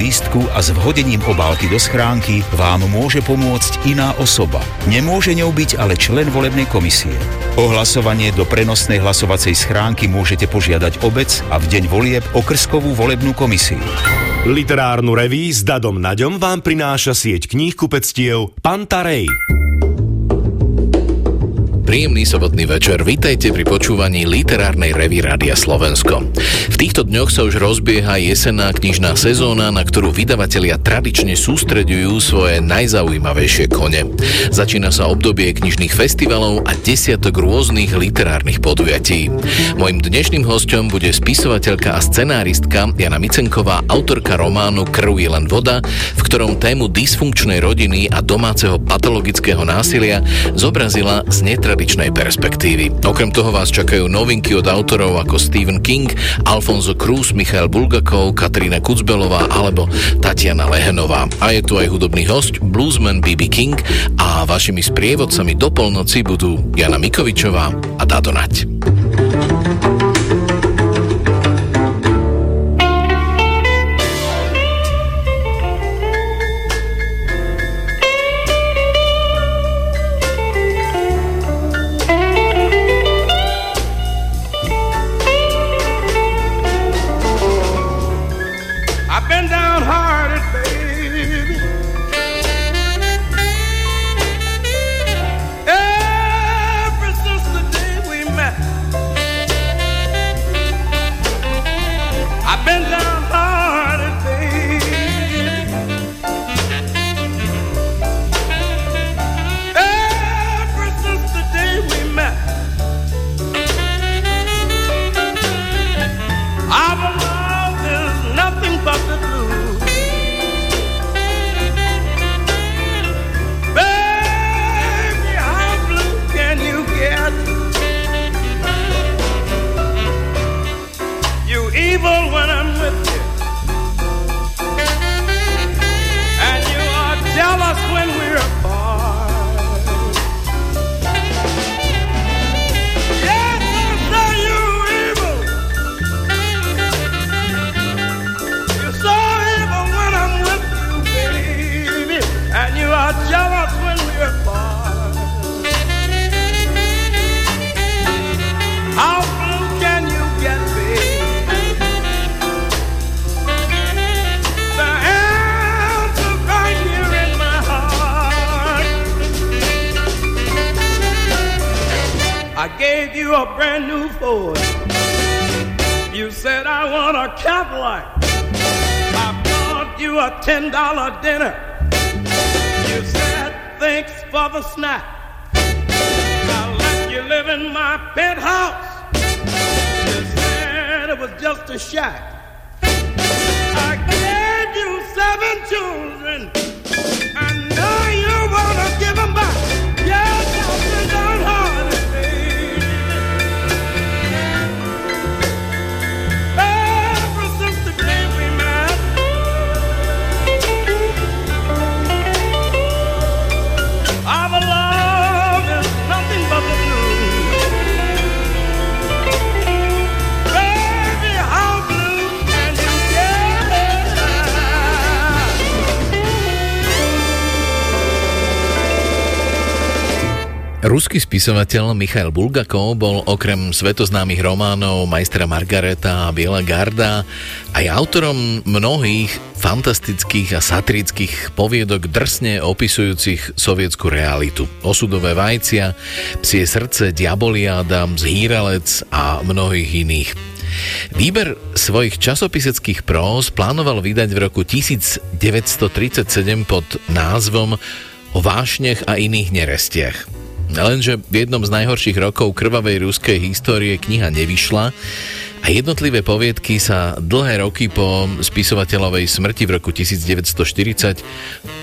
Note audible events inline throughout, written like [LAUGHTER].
lístku a s vhodením obálky do schránky vám môže pomôcť iná osoba. Nemôže ňou byť ale člen volebnej komisie. O hlasovanie do prenosnej hlasovacej schránky môžete požiadať obec a v deň volieb okrskovú volebnú komisiu. Literárnu reví s Dadom Naďom vám prináša sieť kníh kupectiev Pantarej. Príjemný sobotný večer, vítajte pri počúvaní literárnej revy Rádia Slovensko. V týchto dňoch sa už rozbieha jesenná knižná sezóna, na ktorú vydavatelia tradične sústreďujú svoje najzaujímavejšie kone. Začína sa obdobie knižných festivalov a desiatok rôznych literárnych podujatí. Mojím dnešným hostom bude spisovateľka a scenáristka Jana Micenková, autorka románu Krv je len voda, v ktorom tému dysfunkčnej rodiny a domáceho patologického násilia zobrazila z netradičného tradičnej perspektívy. Okrem toho vás čakajú novinky od autorov ako Stephen King, Alfonso Cruz, Michal Bulgakov, Katarína Kucbelová alebo Tatiana Lehenová. A je tu aj hudobný host, bluesman BB King a vašimi sprievodcami do polnoci budú Jana Mikovičová a Dado Nať. in my penthouse. This man, it was just a shack. I gave you seven children. I know you wanna give them back. Ruský spisovateľ Michail Bulgakov bol okrem svetoznámych románov Majstra Margareta a Biela garda aj autorom mnohých fantastických a satirických poviedok drsne opisujúcich sovietskú realitu. Osudové vajcia, Psie srdce, Diaboliáda, Zhýralec a mnohých iných. Výber svojich časopiseckých próz plánoval vydať v roku 1937 pod názvom o vášniach a iných nerestiach. Lenže v jednom z najhorších rokov krvavej ruskej histórie kniha nevyšla a jednotlivé poviedky sa dlhé roky po spisovateľovej smrti v roku 1940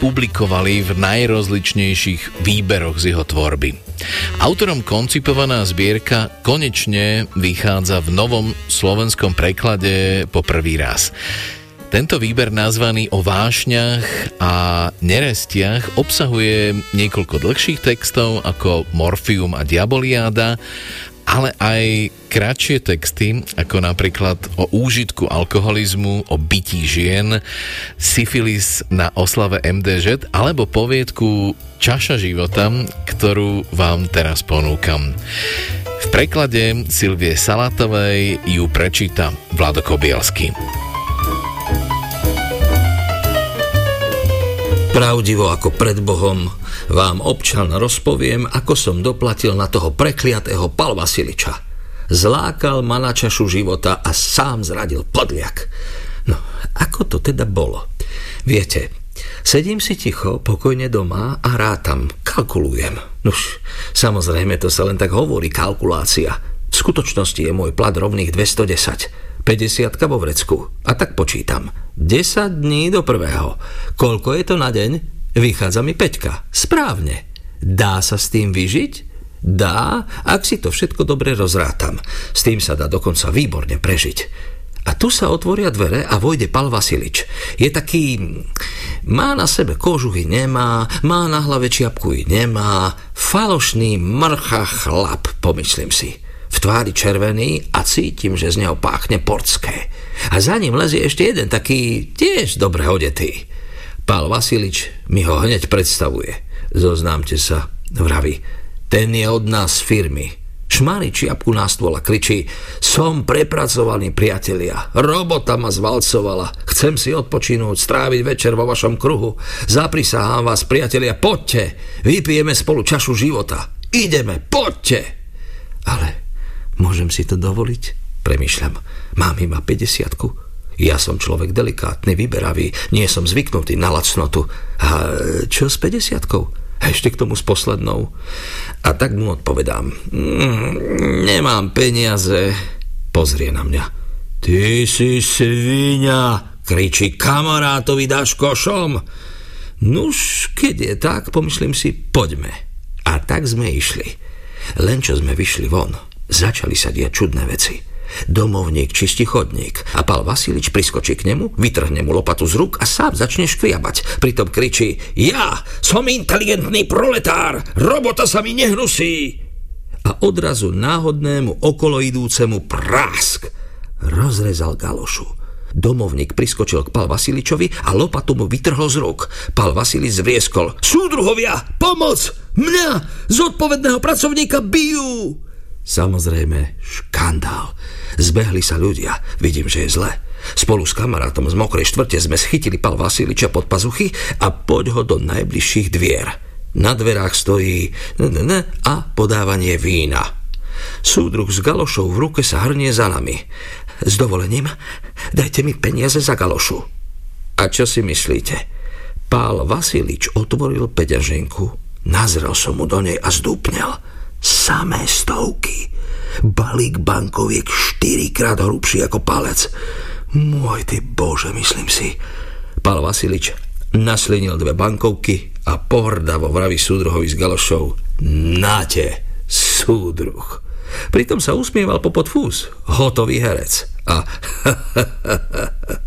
publikovali v najrozličnejších výberoch z jeho tvorby. Autorom koncipovaná zbierka konečne vychádza v novom slovenskom preklade po prvý raz. Tento výber nazvaný o vášňach a nerestiach obsahuje niekoľko dlhších textov ako Morfium a Diaboliáda ale aj kratšie texty, ako napríklad o úžitku alkoholizmu, o bytí žien, syfilis na oslave MDŽ, alebo poviedku Čaša života, ktorú vám teraz ponúkam. V preklade Silvie Salatovej ju prečíta Vlado Kobielsky. Pravdivo ako pred Bohom vám občan rozpoviem, ako som doplatil na toho prekliatého Pal Vasiliča. Zlákal ma na čašu života a sám zradil podliak. No, ako to teda bolo? Viete, sedím si ticho, pokojne doma a rátam, kalkulujem. Nuž, samozrejme to sa len tak hovorí, kalkulácia. V skutočnosti je môj plat rovných 210. 50 vo vrecku. A tak počítam. 10 dní do prvého. Koľko je to na deň? Vychádza mi peťka. Správne. Dá sa s tým vyžiť? Dá, ak si to všetko dobre rozrátam. S tým sa dá dokonca výborne prežiť. A tu sa otvoria dvere a vojde Pal Vasilič. Je taký... Má na sebe kožuchy nemá, má na hlave čiapku nemá. Falošný mrcha chlap, pomyslím si. Tvári červený a cítim, že z neho páchne portské. A za ním lezie ešte jeden taký tiež dobre hodetý. Pál Vasilič mi ho hneď predstavuje. Zoznámte sa, vraví. Ten je od nás firmy. Šmári čiapku na stôl a kričí Som prepracovaný, priatelia. Robota ma zvalcovala. Chcem si odpočinúť, stráviť večer vo vašom kruhu. Zaprisahám vás, priatelia, poďte. Vypijeme spolu čašu života. Ideme, poďte. Ale môžem si to dovoliť? Premýšľam, mám iba 50 Ja som človek delikátny, vyberavý, nie som zvyknutý na lacnotu. A čo s 50 a ešte k tomu s poslednou. A tak mu odpovedám. Nemám peniaze. Pozrie na mňa. Ty si svinia, kričí kamarátovi dáš košom. Nuž, keď je tak, pomyslím si, poďme. A tak sme išli. Len čo sme vyšli von, začali sa diať čudné veci. Domovník čistí chodník a pal Vasilič priskočí k nemu, vytrhne mu lopatu z rúk a sám začne škriabať. Pritom kričí Ja som inteligentný proletár, robota sa mi nehnusí. A odrazu náhodnému okoloidúcemu prásk rozrezal galošu. Domovník priskočil k Pal Vasiličovi a lopatu mu vytrhol z rúk. Pal Vasilič zvrieskol. Súdruhovia, pomoc! Mňa, zodpovedného pracovníka, bijú! Samozrejme, škandál. Zbehli sa ľudia, vidím, že je zle. Spolu s kamarátom z mokrej štvrte sme schytili Pal Vasiliča pod pazuchy a poď ho do najbližších dvier. Na dverách stojí a podávanie vína. Súdruh s galošou v ruke sa hrnie za nami. S dovolením, dajte mi peniaze za galošu. A čo si myslíte? Pál Vasilič otvoril peďaženku, nazrel som mu do nej a zdúpnel. Samé stovky. Balík bankoviek štyrikrát hrubší ako palec. Môj ty bože, myslím si. Pál Vasilič naslinil dve bankovky a pohrdavo vraví súdruhovi s galošou. Nate, súdruh. Pritom sa usmieval po fús. Hotový herec. A [LAUGHS]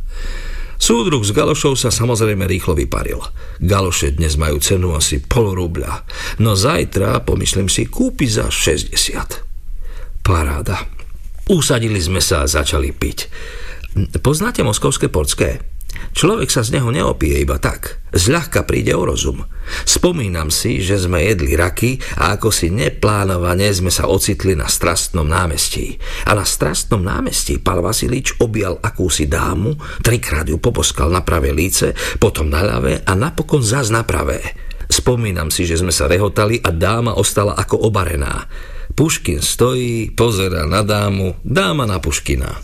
Súdruh s galošou sa samozrejme rýchlo vyparil. Galoše dnes majú cenu asi pol rubľa, no zajtra, pomyslím si, kúpi za 60. Paráda. Usadili sme sa a začali piť. Poznáte moskovské portské? Človek sa z neho neopije iba tak. Zľahka príde o rozum. Spomínam si, že sme jedli raky a ako si neplánovane sme sa ocitli na Strastnom námestí. A na Strastnom námestí pán Vasilič objal akúsi dámu, trikrát ju poboskal na pravé líce, potom na ľavé a napokon zás na pravé. Spomínam si, že sme sa rehotali a dáma ostala ako obarená. Puškin stojí, pozera na dámu, dáma na Puškina.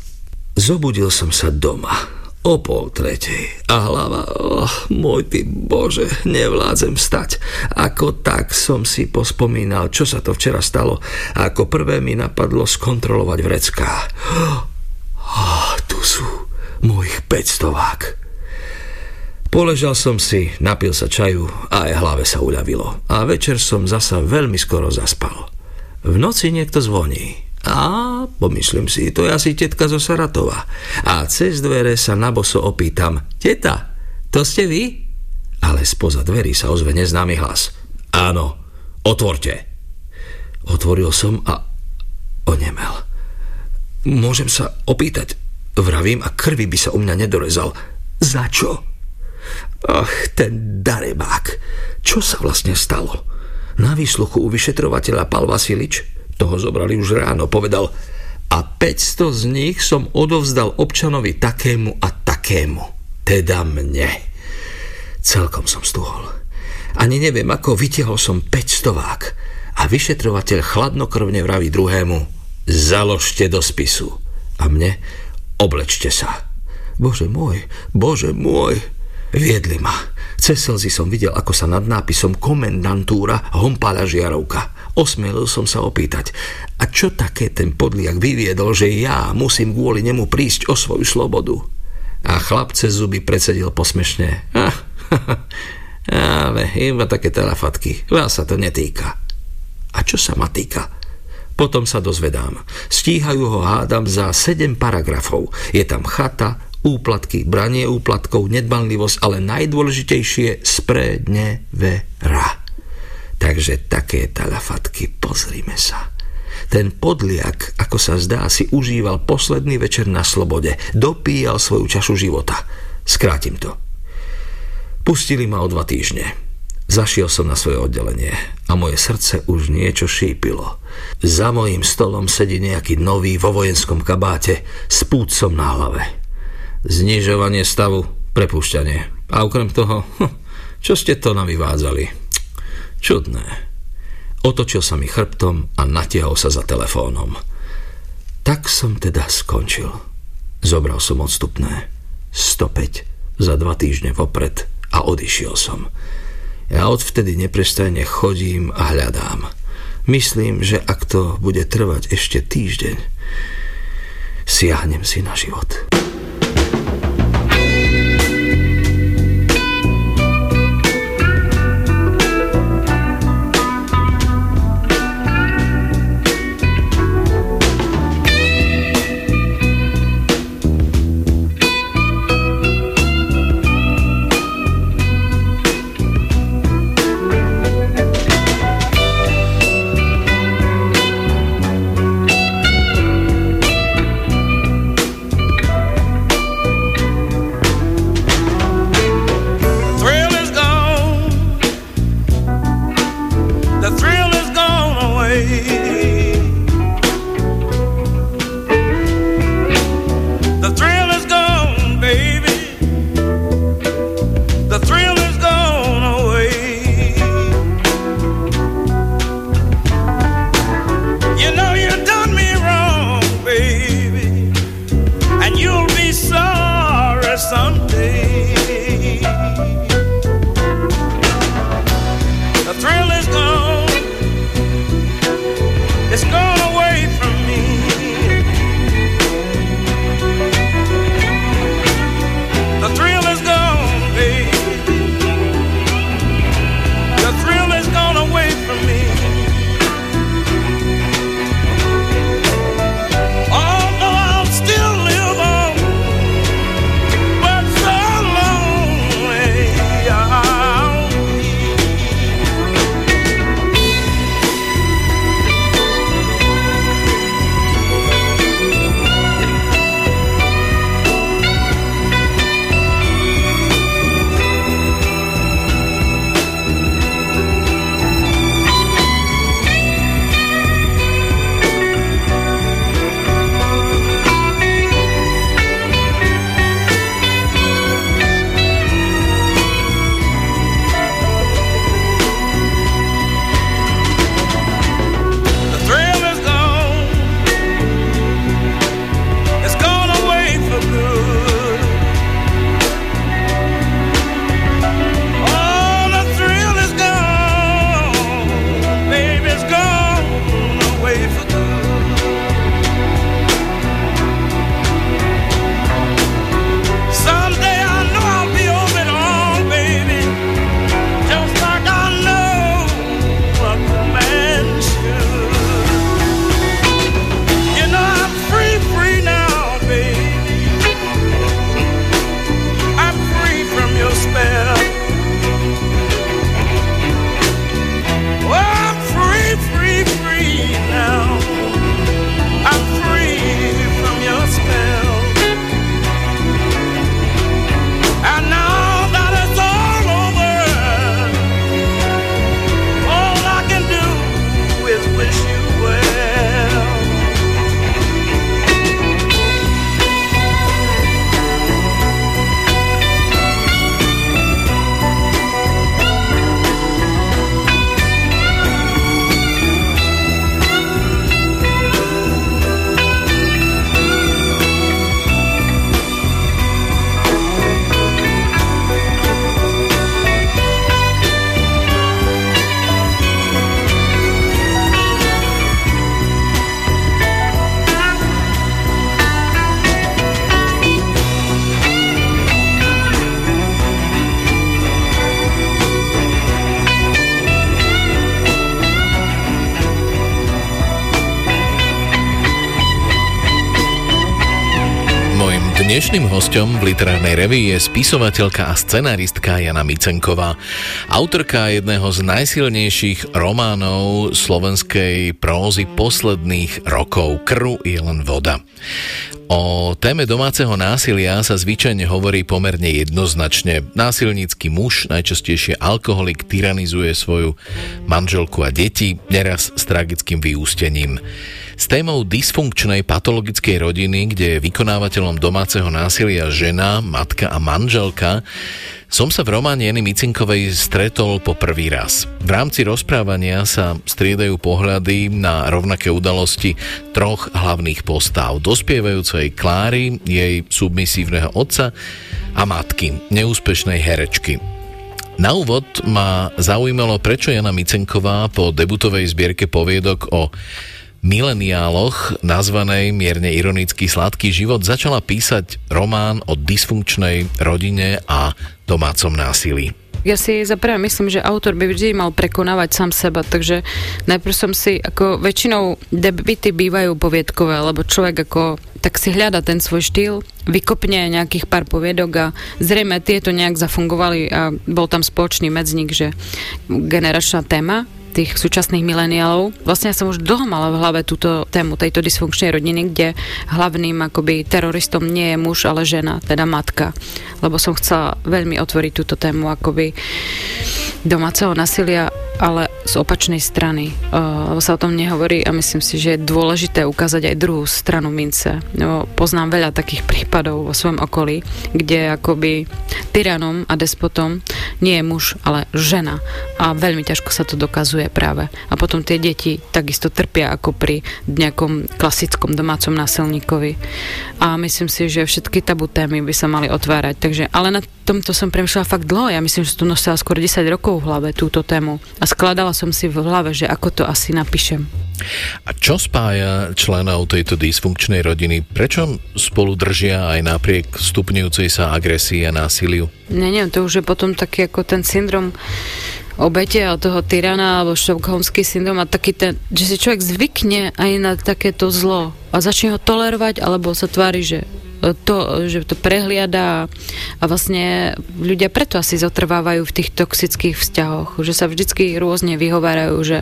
Zobudil som sa doma o pol tretej a hlava, oh, môj ty Bože, nevládzem stať. Ako tak som si pospomínal, čo sa to včera stalo. A ako prvé mi napadlo skontrolovať vrecká. Oh, [GASPS] tu sú mojich 500 Poležal som si, napil sa čaju a aj hlave sa uľavilo. A večer som zasa veľmi skoro zaspal. V noci niekto zvoní. A, pomyslím si, to je asi tetka zo Saratova. A cez dvere sa na boso opýtam, teta, to ste vy? Ale spoza dverí sa ozve neznámy hlas. Áno, otvorte. Otvoril som a onemel. Môžem sa opýtať, vravím, a krvi by sa u mňa nedorezal. Za čo? Ach, ten darebák. Čo sa vlastne stalo? Na výsluchu u vyšetrovateľa Pal Vasilič, toho zobrali už ráno, povedal a 500 z nich som odovzdal občanovi takému a takému. Teda mne. Celkom som stuhol. Ani neviem, ako vytiahol som 500 vák a vyšetrovateľ chladnokrvne vraví druhému založte do spisu a mne oblečte sa. Bože môj, bože môj, viedli ma. Cez slzy som videl, ako sa nad nápisom komendantúra hompáľa žiarovka. Osmielil som sa opýtať, a čo také ten podliak vyviedol, že ja musím kvôli nemu prísť o svoju slobodu? A chlapce zuby predsedil posmešne. Ale iba také telefatky, vás sa to netýka. A čo sa ma týka? Potom sa dozvedám. Stíhajú ho hádam za sedem paragrafov. Je tam chata, úplatky, branie úplatkov, nedbanlivosť, ale najdôležitejšie spredne vera. Takže také talafatky, pozrime sa. Ten podliak, ako sa zdá, si užíval posledný večer na slobode. Dopíjal svoju čašu života. Skrátim to. Pustili ma o dva týždne. Zašiel som na svoje oddelenie a moje srdce už niečo šípilo. Za mojím stolom sedí nejaký nový vo vojenskom kabáte s púcom na hlave. Znižovanie stavu, prepúšťanie. A okrem toho, hm, čo ste to navyvádzali? Čudné. Otočil sa mi chrbtom a natiahol sa za telefónom. Tak som teda skončil. Zobral som odstupné. 105 za dva týždne vopred a odišiel som. Ja odvtedy neprestajne chodím a hľadám. Myslím, že ak to bude trvať ešte týždeň, siahnem si na život. Dnešným hostom v literárnej revii je spisovateľka a scenaristka Jana Micenková, autorka jedného z najsilnejších románov slovenskej prózy posledných rokov Krv je len voda. O téme domáceho násilia sa zvyčajne hovorí pomerne jednoznačne. Násilnícky muž, najčastejšie alkoholik, tyranizuje svoju manželku a deti, neraz s tragickým vyústením. S témou dysfunkčnej patologickej rodiny, kde je vykonávateľom domáceho násilia žena, matka a manželka, som sa v románe Jeny Micinkovej stretol po prvý raz. V rámci rozprávania sa striedajú pohľady na rovnaké udalosti troch hlavných postav. Dospievajúcej Kláry, jej submisívneho otca a matky, neúspešnej herečky. Na úvod ma zaujímalo, prečo Jana Micenková po debutovej zbierke poviedok o mileniáloch nazvanej mierne ironicky Sladký život začala písať román o dysfunkčnej rodine a domácom násilí. Ja si za prvé myslím, že autor by vždy mal prekonávať sám seba, takže najprv som si, ako väčšinou debity bývajú poviedkové, lebo človek ako tak si hľada ten svoj štýl, vykopne nejakých pár poviedok a zrejme tieto nejak zafungovali a bol tam spoločný medzník, že generačná téma tých súčasných mileniálov. Vlastne ja som už dlho mala v hlave túto tému tejto dysfunkčnej rodiny, kde hlavným akoby teroristom nie je muž, ale žena, teda matka. Lebo som chcela veľmi otvoriť túto tému akoby domáceho násilia ale z opačnej strany, uh, sa o tom nehovorí a myslím si, že je dôležité ukázať aj druhú stranu mince. No, poznám veľa takých prípadov vo svojom okolí, kde akoby tyranom a despotom nie je muž, ale žena a veľmi ťažko sa to dokazuje práve. A potom tie deti takisto trpia ako pri nejakom klasickom domácom násilníkovi. A myslím si, že všetky tabu témy by sa mali otvárať. Takže, ale na tomto som premyšľala fakt dlho. Ja myslím, že to nosila skôr 10 rokov v hlave túto tému. A skladala som si v hlave, že ako to asi napíšem. A čo spája členov tejto dysfunkčnej rodiny? Prečo spolu držia aj napriek stupňujúcej sa agresii a násiliu? Ne, neviem, to už je potom taký ako ten syndrom obete a toho tyrana alebo štokholmský syndrom a taký ten, že si človek zvykne aj na takéto zlo a začne ho tolerovať alebo sa tvári, že to, že to prehliada a vlastne ľudia preto asi zotrvávajú v tých toxických vzťahoch, že sa vždycky rôzne vyhovárajú, že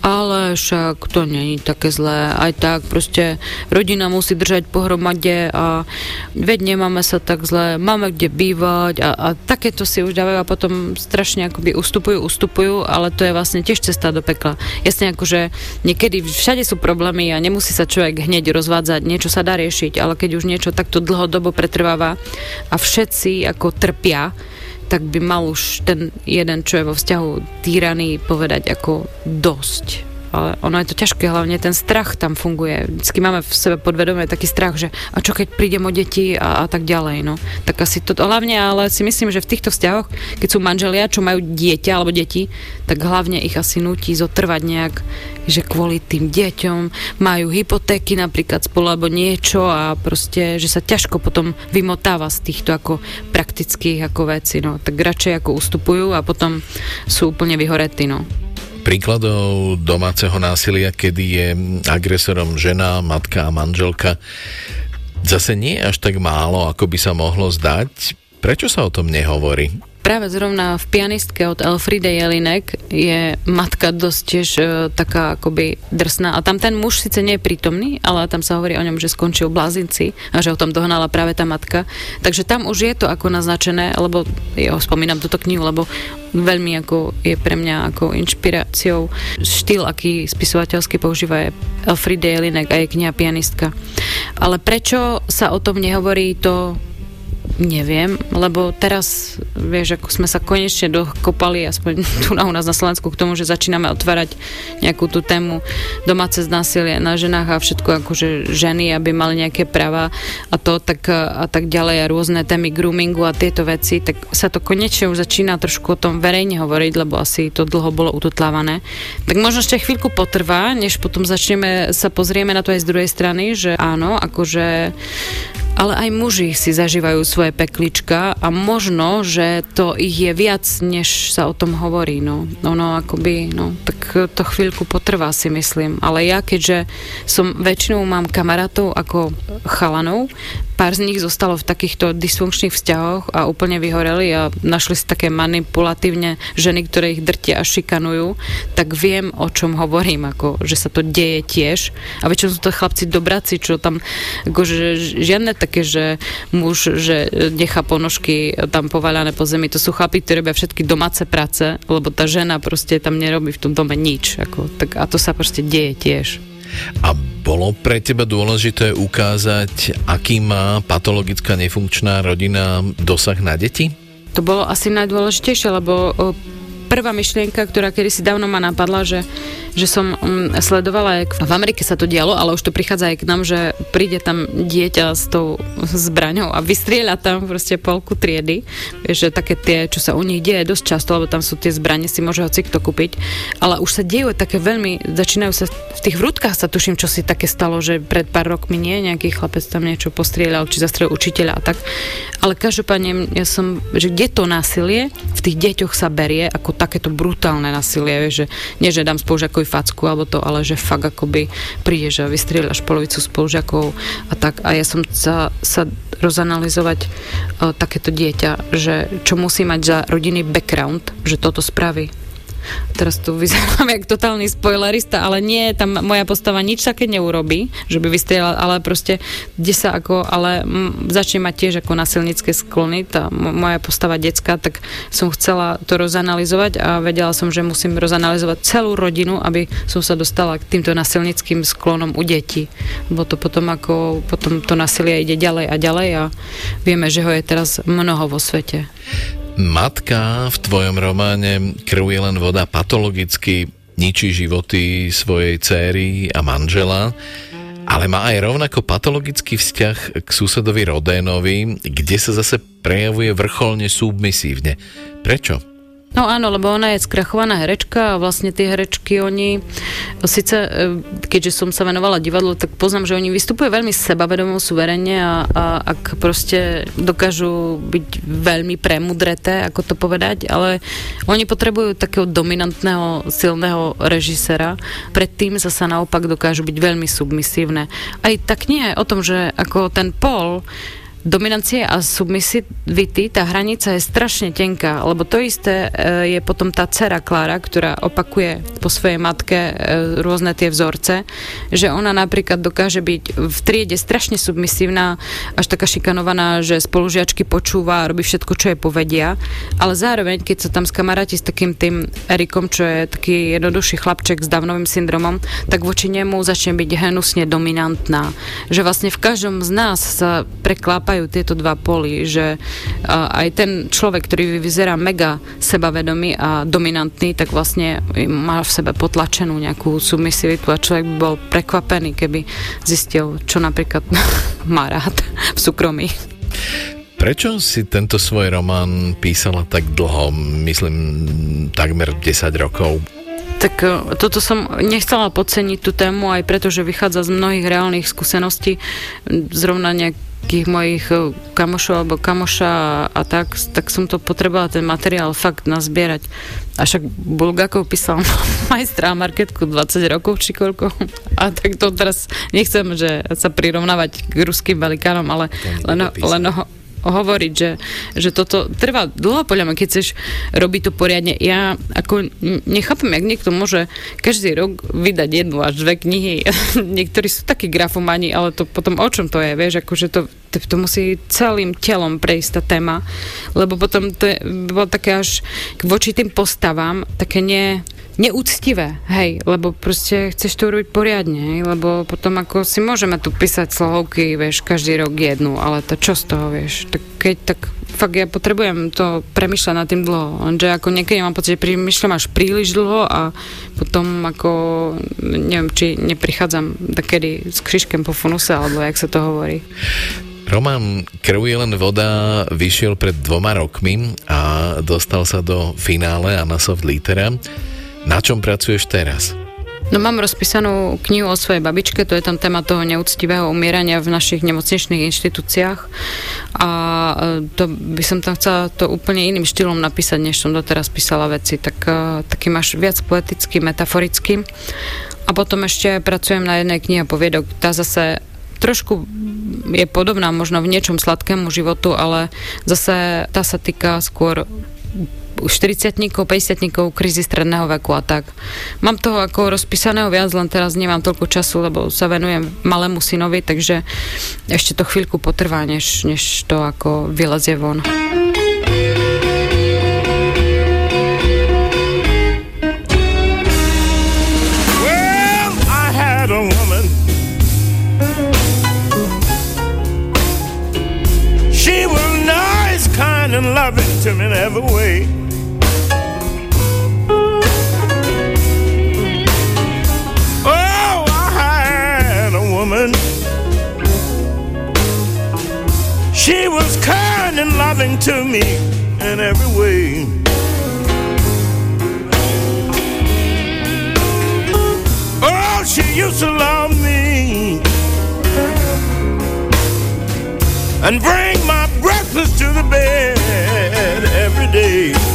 ale však to není také zlé, aj tak proste rodina musí držať pohromade a veď nemáme sa tak zle, máme kde bývať a, a takéto si už dávajú a potom strašne akoby ustupujú, ustupujú, ale to je vlastne tiež cesta do pekla. Jasne akože niekedy všade sú problémy a nemusí sa človek hneď rozvádzať, niečo sa dá riešiť, ale keď už niečo takto dlhodobo pretrváva a všetci ako trpia, tak by mal už ten jeden, čo je vo vzťahu týraný, povedať ako dosť ale ono je to ťažké, hlavne ten strach tam funguje. Vždycky máme v sebe podvedome taký strach, že a čo keď prídem o deti a, a tak ďalej, no. Tak asi to, hlavne, ale si myslím, že v týchto vzťahoch, keď sú manželia, čo majú dieťa alebo deti, tak hlavne ich asi nutí zotrvať nejak, že kvôli tým deťom majú hypotéky napríklad spolu alebo niečo a proste, že sa ťažko potom vymotáva z týchto ako praktických ako veci, no. Tak radšej ako ustupujú a potom sú úplne vyhoretí, no príkladov domáceho násilia, kedy je agresorom žena, matka a manželka, zase nie až tak málo, ako by sa mohlo zdať. Prečo sa o tom nehovorí? Práve zrovna v pianistke od Elfride Jelinek je matka dosť tiež e, taká akoby drsná. A tam ten muž síce nie je prítomný, ale tam sa hovorí o ňom, že skončil v blázinci a že ho tam dohnala práve tá matka. Takže tam už je to ako naznačené, lebo ja spomínam túto knihu, lebo veľmi ako je pre mňa ako inšpiráciou štýl, aký spisovateľský používa je Elfride Jelinek a je kniha pianistka. Ale prečo sa o tom nehovorí, to Neviem, lebo teraz, vieš, ako sme sa konečne dokopali, aspoň [LAUGHS] tu na u nás na Slovensku, k tomu, že začíname otvárať nejakú tú tému domáce znásilie na ženách a všetko akože ženy, aby mali nejaké práva a to tak, a tak ďalej a rôzne témy groomingu a tieto veci, tak sa to konečne už začína trošku o tom verejne hovoriť, lebo asi to dlho bolo utotlávané. Tak možno ešte chvíľku potrvá, než potom začneme sa pozrieme na to aj z druhej strany, že áno, akože ale aj muži si zažívajú svoje peklička a možno, že to ich je viac, než sa o tom hovorí. No, ono akoby, no, tak to chvíľku potrvá si myslím. Ale ja, keďže som väčšinou mám kamarátov ako chalanov pár z nich zostalo v takýchto dysfunkčných vzťahoch a úplne vyhoreli a našli si také manipulatívne ženy, ktoré ich drtia a šikanujú, tak viem, o čom hovorím, ako, že sa to deje tiež. A väčšinou sú to chlapci dobráci, čo tam, akože žiadne také, že muž, že nechá ponožky tam povaľané po zemi, to sú chlapi, ktorí robia všetky domáce práce, lebo tá žena proste tam nerobí v tom dome nič. Ako, tak, a to sa proste deje tiež. A bolo pre teba dôležité ukázať, aký má patologická nefunkčná rodina dosah na deti? To bolo asi najdôležitejšie, lebo prvá myšlienka, ktorá kedy si dávno ma napadla, že, že som um, sledovala, jak v Amerike sa to dialo, ale už to prichádza aj k nám, že príde tam dieťa s tou zbraňou a vystrieľa tam proste polku triedy, že také tie, čo sa u nich deje dosť často, lebo tam sú tie zbranie, si môže hoci kto kúpiť, ale už sa dejú také veľmi, začínajú sa v tých vrútkach sa tuším, čo si také stalo, že pred pár rokmi nie, nejaký chlapec tam niečo postrieľal, či zastrelil učiteľa a tak. Ale každopádne ja som, že kde to násilie v tých deťoch sa berie ako takéto brutálne násilie, že nie, že dám spolužiakovi facku alebo to, ale že fakt akoby prídeš a vystrieľaš polovicu spolužiakov a tak. A ja som sa, sa rozanalizovať o, takéto dieťa, že čo musí mať za rodinný background, že toto spraví teraz tu vyzerám [LAUGHS] jak totálny spoilerista, ale nie, tam moja postava nič také neurobí, že by vystrielala, ale proste, kde sa ako, ale m, začne mať tiež ako nasilnické sklony, tá moja postava decka, tak som chcela to rozanalizovať a vedela som, že musím rozanalizovať celú rodinu, aby som sa dostala k týmto nasilnickým sklonom u detí. Lebo to potom ako, potom to násilie ide ďalej a ďalej a vieme, že ho je teraz mnoho vo svete. Matka v tvojom románe Krv je len voda patologicky ničí životy svojej céry a manžela, ale má aj rovnako patologický vzťah k susedovi Rodénovi, kde sa zase prejavuje vrcholne submisívne. Prečo? No áno, lebo ona je skrachovaná herečka a vlastne tie herečky, oni, síce e, keďže som sa venovala divadlu, tak poznám, že oni vystupujú veľmi sebavedomo, suverene a, a ak proste dokážu byť veľmi premudreté, ako to povedať, ale oni potrebujú takého dominantného, silného režisera, predtým zasa naopak dokážu byť veľmi submisívne. Aj tak nie o tom, že ako ten Paul dominancie a submisivity, tá hranica je strašne tenká, lebo to isté e, je potom tá dcera Klára, ktorá opakuje po svojej matke e, rôzne tie vzorce, že ona napríklad dokáže byť v triede strašne submisívna, až taká šikanovaná, že spolužiačky počúva robí všetko, čo jej povedia, ale zároveň, keď sa tam skamaráti s takým tým Erikom, čo je taký jednoduchší chlapček s davnovým syndromom, tak voči nemu začne byť hnusne dominantná. Že vlastne v každom z nás sa preklápa spájajú tieto dva poly, že aj ten človek, ktorý vyzerá mega sebavedomý a dominantný, tak vlastne má v sebe potlačenú nejakú submisivitu a človek by bol prekvapený, keby zistil, čo napríklad [LAUGHS] má rád v súkromí. Prečo si tento svoj román písala tak dlho, myslím takmer 10 rokov? Tak e, toto som nechcela podceniť tú tému aj preto, že vychádza z mnohých reálnych skúseností, zrovna nejak nejakých mojich eh, kamošov alebo kamoša a, tak, tak som to potrebovala ten materiál fakt nazbierať. A však Bulgakov písal [LAUGHS] majstra a marketku 20 rokov či koľko. [LAUGHS] A tak to teraz nechcem, že sa prirovnávať k ruským velikánom, ale len, len ho, hovoriť, že, že toto trvá dlho podľa mňa, keď chceš robiť to poriadne. Ja ako nechápem, jak niekto môže každý rok vydať jednu až dve knihy. [LAUGHS] Niektorí sú takí grafomani, ale to potom o čom to je, vieš, akože to, to, musí celým telom prejsť tá téma, lebo potom to bolo také až voči tým postavám také nie, neúctivé, hej, lebo proste chceš to urobiť poriadne, hej, lebo potom ako si môžeme tu písať slohovky, vieš, každý rok jednu, ale to čo z toho, vieš, tak keď, tak fakt ja potrebujem to premyšľať nad tým dlho, lenže ako niekedy mám pocit, že premyšľam až príliš dlho a potom ako, neviem, či neprichádzam takedy s křiškem po funuse, alebo jak sa to hovorí. Román Krv je len voda vyšiel pred dvoma rokmi a dostal sa do finále Anasoft Litera. Na čom pracuješ teraz? No mám rozpísanú knihu o svojej babičke, to je tam téma toho neúctivého umierania v našich nemocničných inštitúciách a e, to by som tam chcela to úplne iným štýlom napísať, než som doteraz písala veci, tak e, taký máš viac poetický, metaforický. A potom ešte pracujem na jednej knihe poviedok, tá zase trošku je podobná možno v niečom sladkému životu, ale zase tá sa týka skôr 40 50 krízy stredného veku a tak. Mám toho ako rozpísaného viac, len teraz nemám toľko času, lebo sa venujem malému synovi, takže ešte to chvíľku potrvá, než, než to ako vylezie von. Loving to me in every way. Oh, I had a woman. She was kind and loving to me in every way. Oh, she used to love me and bring my breakfast to the bed every day.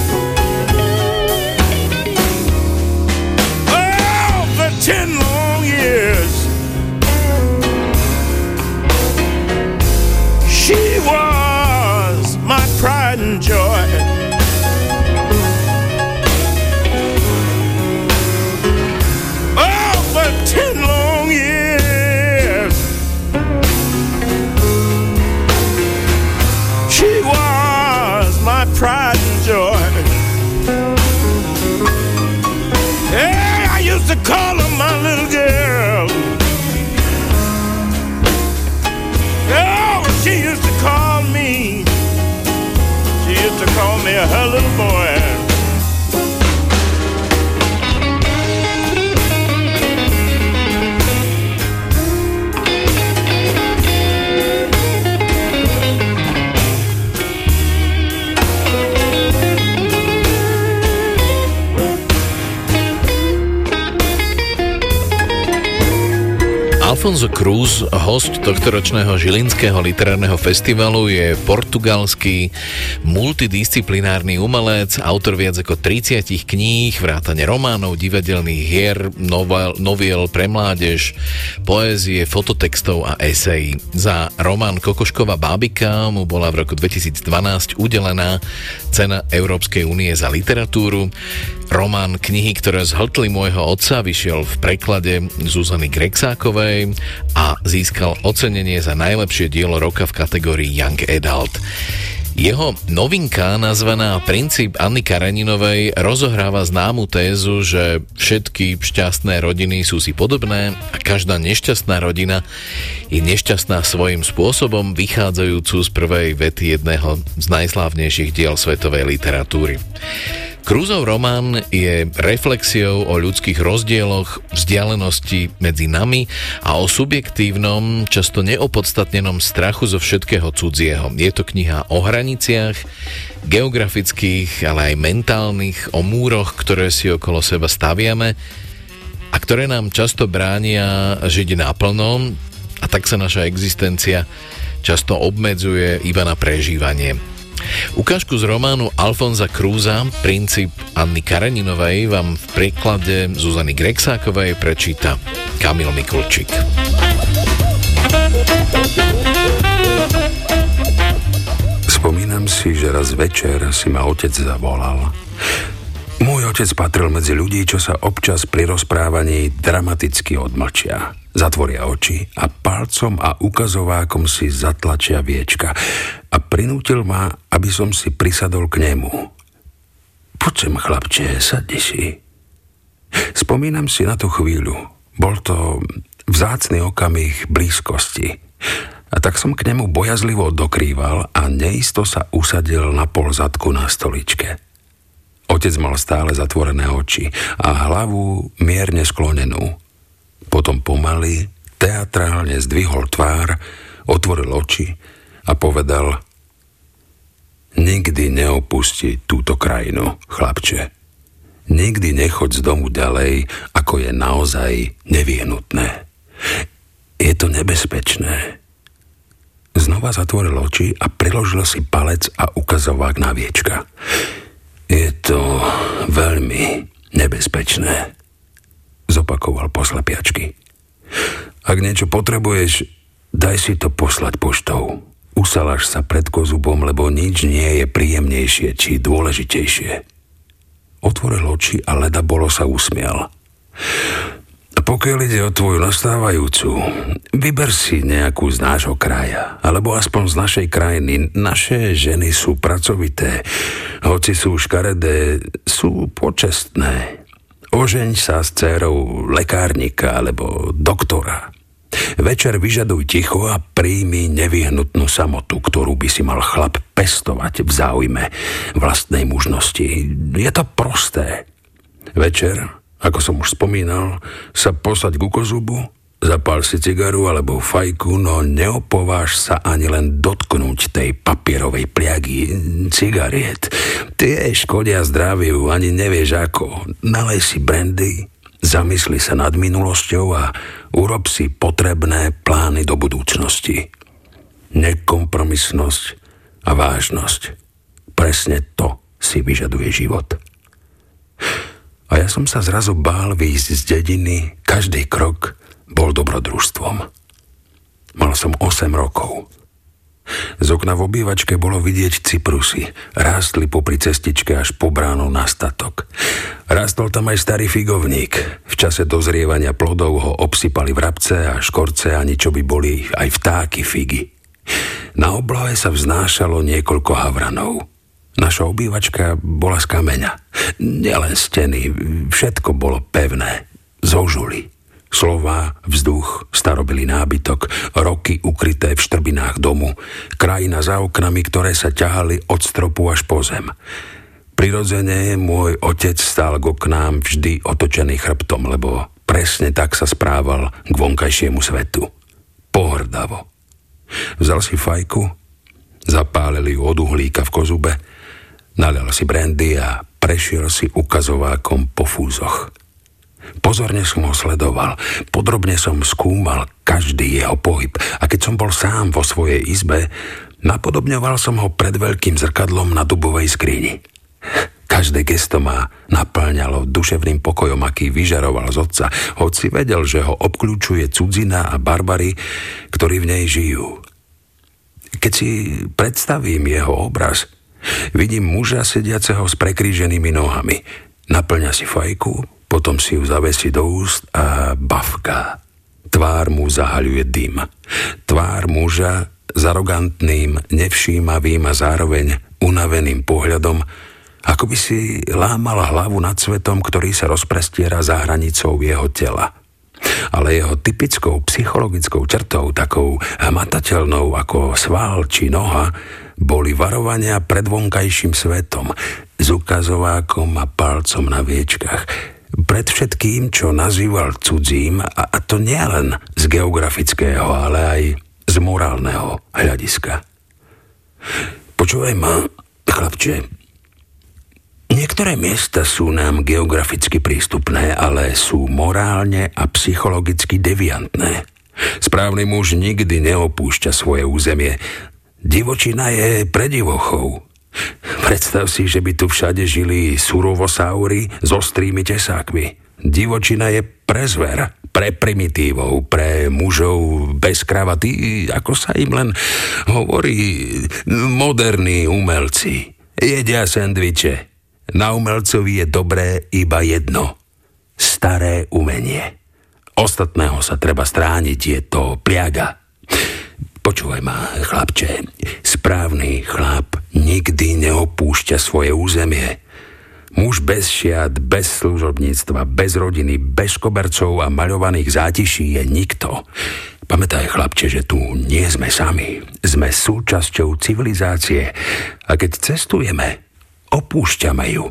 Alfonso Cruz, host tohto ročného Žilinského literárneho festivalu, je portugalský multidisciplinárny umelec, autor viac ako 30 kníh, vrátane románov, divadelných hier, novel, noviel pre mládež, poézie, fototextov a esejí. Za román Kokošková bábika mu bola v roku 2012 udelená cena Európskej únie za literatúru. Román knihy, ktoré zhltli môjho otca, vyšiel v preklade Zuzany Grexákovej a získal ocenenie za najlepšie dielo roka v kategórii Young Adult. Jeho novinka, nazvaná Princíp Anny Kareninovej, rozohráva známu tézu, že všetky šťastné rodiny sú si podobné a každá nešťastná rodina je nešťastná svojím spôsobom, vychádzajúcu z prvej vety jedného z najslávnejších diel svetovej literatúry. Krúzov román je reflexiou o ľudských rozdieloch, vzdialenosti medzi nami a o subjektívnom, často neopodstatnenom strachu zo všetkého cudzieho. Je to kniha o hraniciach, geografických, ale aj mentálnych, o múroch, ktoré si okolo seba staviame a ktoré nám často bránia žiť naplno a tak sa naša existencia často obmedzuje iba na prežívanie. Ukážku z románu Alfonza Krúza, princíp Anny Kareninovej vám v preklade Zuzany Grexákovej prečíta Kamil Mikulčík. Spomínam si, že raz večer si ma otec zavolal. Môj otec patril medzi ľudí, čo sa občas pri rozprávaní dramaticky odmlčia. Zatvoria oči a palcom a ukazovákom si zatlačia viečka a prinútil ma, aby som si prisadol k nemu. Poď sem, chlapče, sadni si. Spomínam si na tú chvíľu. Bol to vzácný okamih blízkosti. A tak som k nemu bojazlivo dokrýval a neisto sa usadil na pol zadku na stoličke. Otec mal stále zatvorené oči a hlavu mierne sklonenú. Potom pomaly, teatrálne zdvihol tvár, otvoril oči a povedal Nikdy neopusti túto krajinu, chlapče. Nikdy nechoď z domu ďalej, ako je naozaj nevyhnutné. Je to nebezpečné. Znova zatvoril oči a priložil si palec a ukazovák na viečka. Je to veľmi nebezpečné, zopakoval poslepiačky. Ak niečo potrebuješ, daj si to poslať poštou. Usalaš sa pred kozubom, lebo nič nie je príjemnejšie či dôležitejšie. Otvoril oči a leda bolo sa usmial. Pokiaľ ide o tvoju nastávajúcu, vyber si nejakú z nášho kraja, alebo aspoň z našej krajiny. Naše ženy sú pracovité, hoci sú škaredé, sú počestné. Ožeň sa s dcerou lekárnika alebo doktora. Večer vyžaduj ticho a príjmi nevyhnutnú samotu, ktorú by si mal chlap pestovať v záujme vlastnej mužnosti. Je to prosté. Večer ako som už spomínal, sa posaď ku kozubu, zapál si cigaru alebo fajku, no neopováž sa ani len dotknúť tej papierovej pliagy cigariet. Tie škodia zdraviu, ani nevieš ako. Nalej si brandy, zamysli sa nad minulosťou a urob si potrebné plány do budúcnosti. Nekompromisnosť a vážnosť. Presne to si vyžaduje život. A ja som sa zrazu bál výjsť z dediny, každý krok bol dobrodružstvom. Mal som 8 rokov. Z okna v obývačke bolo vidieť cyprusy. Rástli popri cestičke až po bránu na statok. Rástol tam aj starý figovník. V čase dozrievania plodov ho obsypali vrabce a škorce a ničo by boli aj vtáky figy. Na oblohe sa vznášalo niekoľko havranov. Naša obývačka bola z kameňa. Nielen steny, všetko bolo pevné. Zožuli. Slova, vzduch, starobilý nábytok, roky ukryté v štrbinách domu, krajina za oknami, ktoré sa ťahali od stropu až po zem. Prirodzene môj otec stál k oknám vždy otočený chrbtom, lebo presne tak sa správal k vonkajšiemu svetu. Pohrdavo. Vzal si fajku, zapálili ju od uhlíka v kozube, Nalil si brandy a prešiel si ukazovákom po fúzoch. Pozorne som ho sledoval, podrobne som skúmal každý jeho pohyb a keď som bol sám vo svojej izbe, napodobňoval som ho pred veľkým zrkadlom na dubovej skrini. Každé gesto ma naplňalo duševným pokojom, aký vyžaroval z otca, hoci vedel, že ho obklúčuje cudzina a barbary, ktorí v nej žijú. Keď si predstavím jeho obraz, Vidím muža sediaceho s prekríženými nohami. Naplňa si fajku, potom si ju zavesí do úst a bavka. Tvár mu zahaľuje dym. Tvár muža s arogantným, nevšímavým a zároveň unaveným pohľadom, ako by si lámal hlavu nad svetom, ktorý sa rozprestiera za hranicou jeho tela. Ale jeho typickou psychologickou črtou, takou hmatateľnou ako sval či noha, boli varovania pred vonkajším svetom, s ukazovákom a palcom na viečkach, pred všetkým, čo nazýval cudzím, a, a to nielen z geografického, ale aj z morálneho hľadiska. Počúvaj ma, chlapče, niektoré miesta sú nám geograficky prístupné, ale sú morálne a psychologicky deviantné. Správny muž nikdy neopúšťa svoje územie, Divočina je pre divochov. Predstav si, že by tu všade žili surovosaury s ostrými tesákmi. Divočina je pre zver, pre primitívov, pre mužov bez kravaty, ako sa im len hovorí, moderní umelci. Jedia sendviče. Na umelcovi je dobré iba jedno. Staré umenie. Ostatného sa treba strániť, je to pliaga. Počúvaj ma, chlapče, správny chlap nikdy neopúšťa svoje územie. Muž bez šiat, bez služobníctva, bez rodiny, bez kobercov a maľovaných zátiší je nikto. Pamätaj, chlapče, že tu nie sme sami. Sme súčasťou civilizácie a keď cestujeme, opúšťame ju.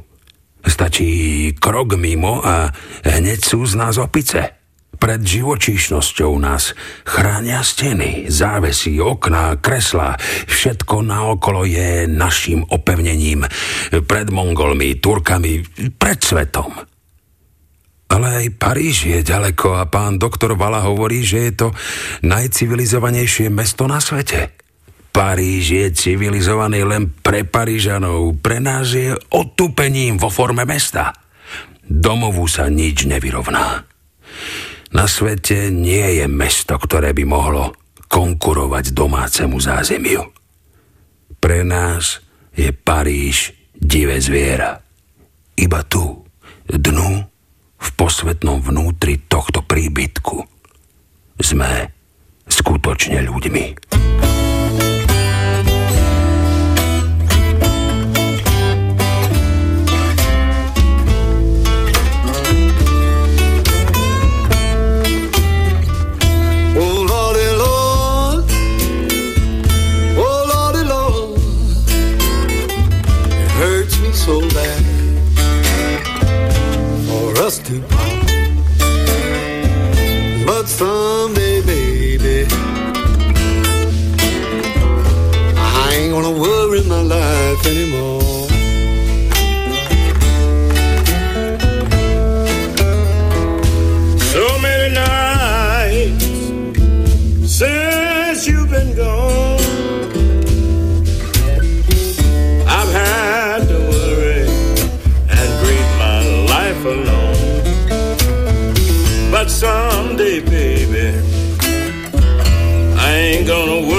Stačí krok mimo a hneď sú z nás opice. Pred živočíšnosťou nás chránia steny, závesy, okná, kreslá. Všetko naokolo je našim opevnením. Pred Mongolmi, Turkami, pred svetom. Ale aj Paríž je ďaleko a pán doktor Vala hovorí, že je to najcivilizovanejšie mesto na svete. Paríž je civilizovaný len pre Parížanov, pre nás je otupením vo forme mesta. Domovu sa nič nevyrovná. Na svete nie je mesto, ktoré by mohlo konkurovať domácemu zázemiu. Pre nás je Paríž divé zviera. Iba tu, dnu, v posvetnom vnútri tohto príbytku, sme skutočne ľuďmi. Someday, baby, I ain't gonna worry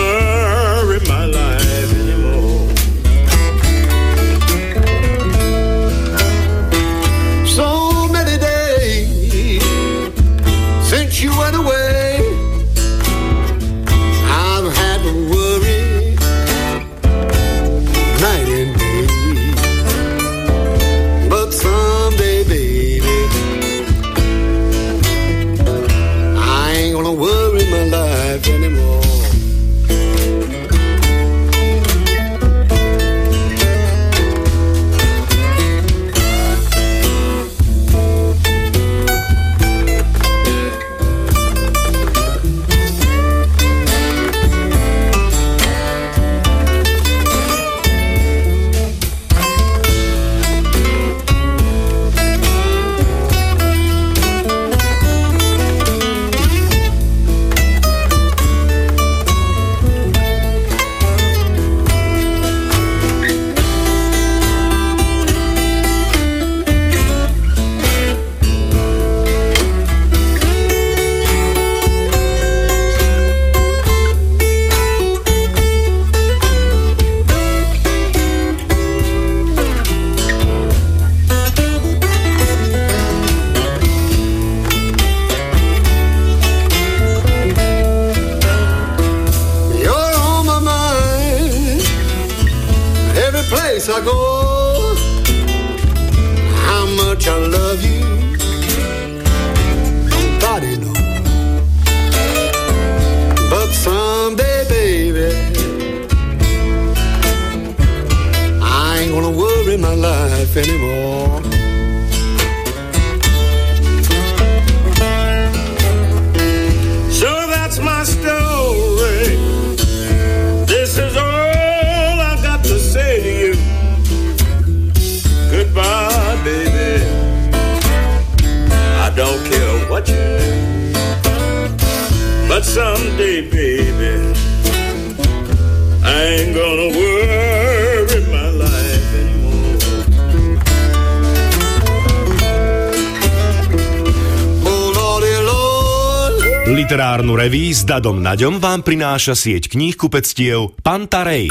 Dadom Naďom vám prináša sieť kníh kupectiev Pantarej.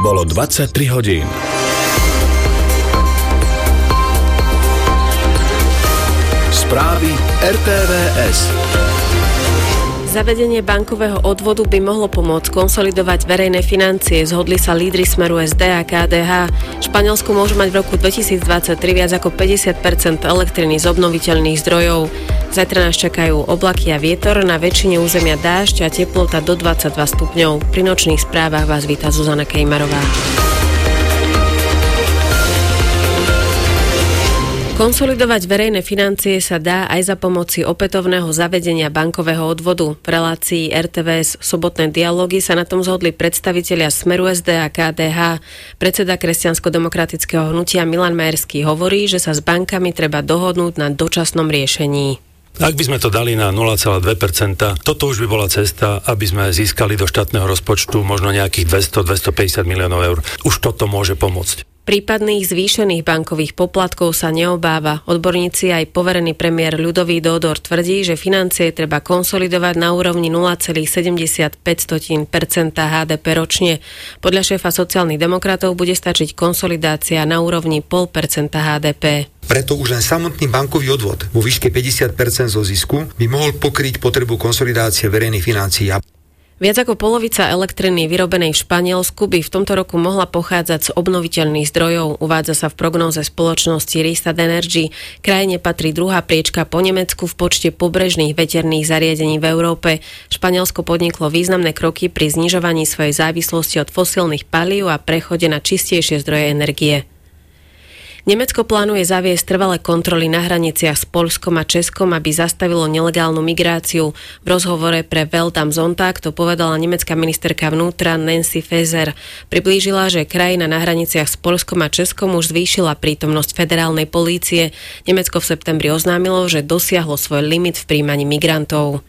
Bolo 23 hodín. Správy RTVS. Zavedenie bankového odvodu by mohlo pomôcť konsolidovať verejné financie, zhodli sa lídry smeru SD a KDH. Španielsku môže mať v roku 2023 viac ako 50% elektriny z obnoviteľných zdrojov. Zajtra nás čakajú oblaky a vietor, na väčšine územia dážď a teplota do 22 stupňov. Pri nočných správach vás víta Zuzana Kejmarová. Konsolidovať verejné financie sa dá aj za pomoci opätovného zavedenia bankového odvodu. V relácii RTVS sobotné dialógy sa na tom zhodli predstavitelia Smeru SD a KDH. Predseda kresťansko-demokratického hnutia Milan Majerský hovorí, že sa s bankami treba dohodnúť na dočasnom riešení. Ak by sme to dali na 0,2%, toto už by bola cesta, aby sme získali do štátneho rozpočtu možno nejakých 200-250 miliónov eur. Už toto môže pomôcť. Prípadných zvýšených bankových poplatkov sa neobáva. Odborníci aj poverený premiér Ľudový Dodor tvrdí, že financie treba konsolidovať na úrovni 0,75% HDP ročne. Podľa šéfa sociálnych demokratov bude stačiť konsolidácia na úrovni 0,5% HDP. Preto už len samotný bankový odvod vo výške 50% zo zisku by mohol pokryť potrebu konsolidácie verejných financií. Viac ako polovica elektriny vyrobenej v Španielsku by v tomto roku mohla pochádzať z obnoviteľných zdrojov, uvádza sa v prognóze spoločnosti Ristad Energy. Krajine patrí druhá priečka po Nemecku v počte pobrežných veterných zariadení v Európe. Španielsko podniklo významné kroky pri znižovaní svojej závislosti od fosílnych palív a prechode na čistejšie zdroje energie. Nemecko plánuje zaviesť trvalé kontroly na hraniciach s Polskom a Českom, aby zastavilo nelegálnu migráciu. V rozhovore pre Welt am Sonntag to povedala nemecká ministerka vnútra Nancy Faeser. Priblížila, že krajina na hraniciach s Polskom a Českom už zvýšila prítomnosť federálnej polície. Nemecko v septembri oznámilo, že dosiahlo svoj limit v príjmaní migrantov.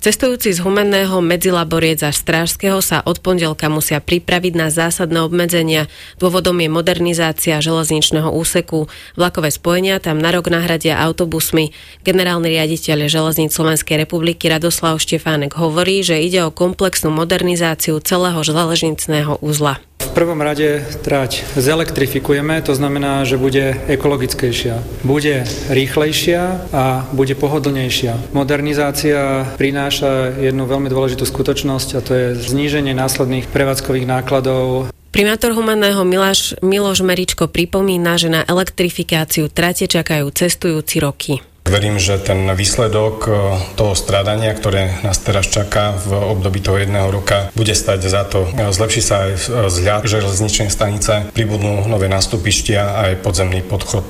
Cestujúci z humenného medzilaboriec a strážského sa od pondelka musia pripraviť na zásadné obmedzenia. Dôvodom je modernizácia železničného úseku. Vlakové spojenia tam na rok nahradia autobusmi. Generálny riaditeľ železníc Slovenskej republiky Radoslav Štefánek hovorí, že ide o komplexnú modernizáciu celého železničného úzla. V prvom rade trať zelektrifikujeme, to znamená, že bude ekologickejšia, bude rýchlejšia a bude pohodlnejšia. Modernizácia prináša jednu veľmi dôležitú skutočnosť a to je zníženie následných prevádzkových nákladov Primátor Humanného Miláš, Miloš Meričko pripomína, že na elektrifikáciu trate čakajú cestujúci roky. Verím, že ten výsledok e, toho strádania, ktoré nás teraz čaká v období toho jedného roka, bude stať za to. E, zlepší sa aj zľad železničnej stanice, pribudnú nové nástupištia a aj podzemný podchod.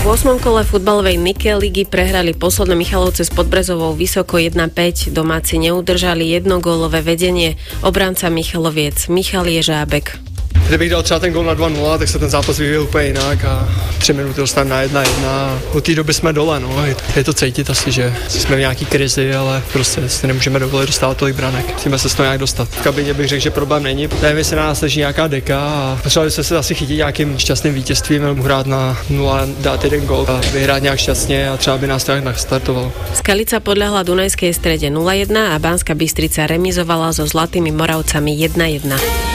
V 8. kole futbalovej Nike ligy prehrali posledné Michalovce s Podbrezovou vysoko 1-5. Domáci neudržali jednogólové vedenie. Obranca Michaloviec Michal Ježábek. Kdybych dal třeba ten gol na 2-0, tak se ten zápas vyvíjel úplně jinak a tři minuty dostat na 1-1 a od té doby jsme dole, no. Je to cítit asi, že jsme v nějaký krizi, ale prostě si nemůžeme dovolit dostávat tolik branek. Musíme se z toho nějak dostat. V kabině bych řekl, že problém není. Nevím, jestli na nás leží nějaká deka a potřebovali jsme se asi chytit nějakým šťastným vítězstvím, nebo hrát na 0, dát jeden gol a vyhrát nějak šťastně a třeba by nás to nějak nastartovalo. Skalica podľahla Dunajskej strede 0-1 a Banská Bystrica remizovala so Zlatými Moravcami 1-1.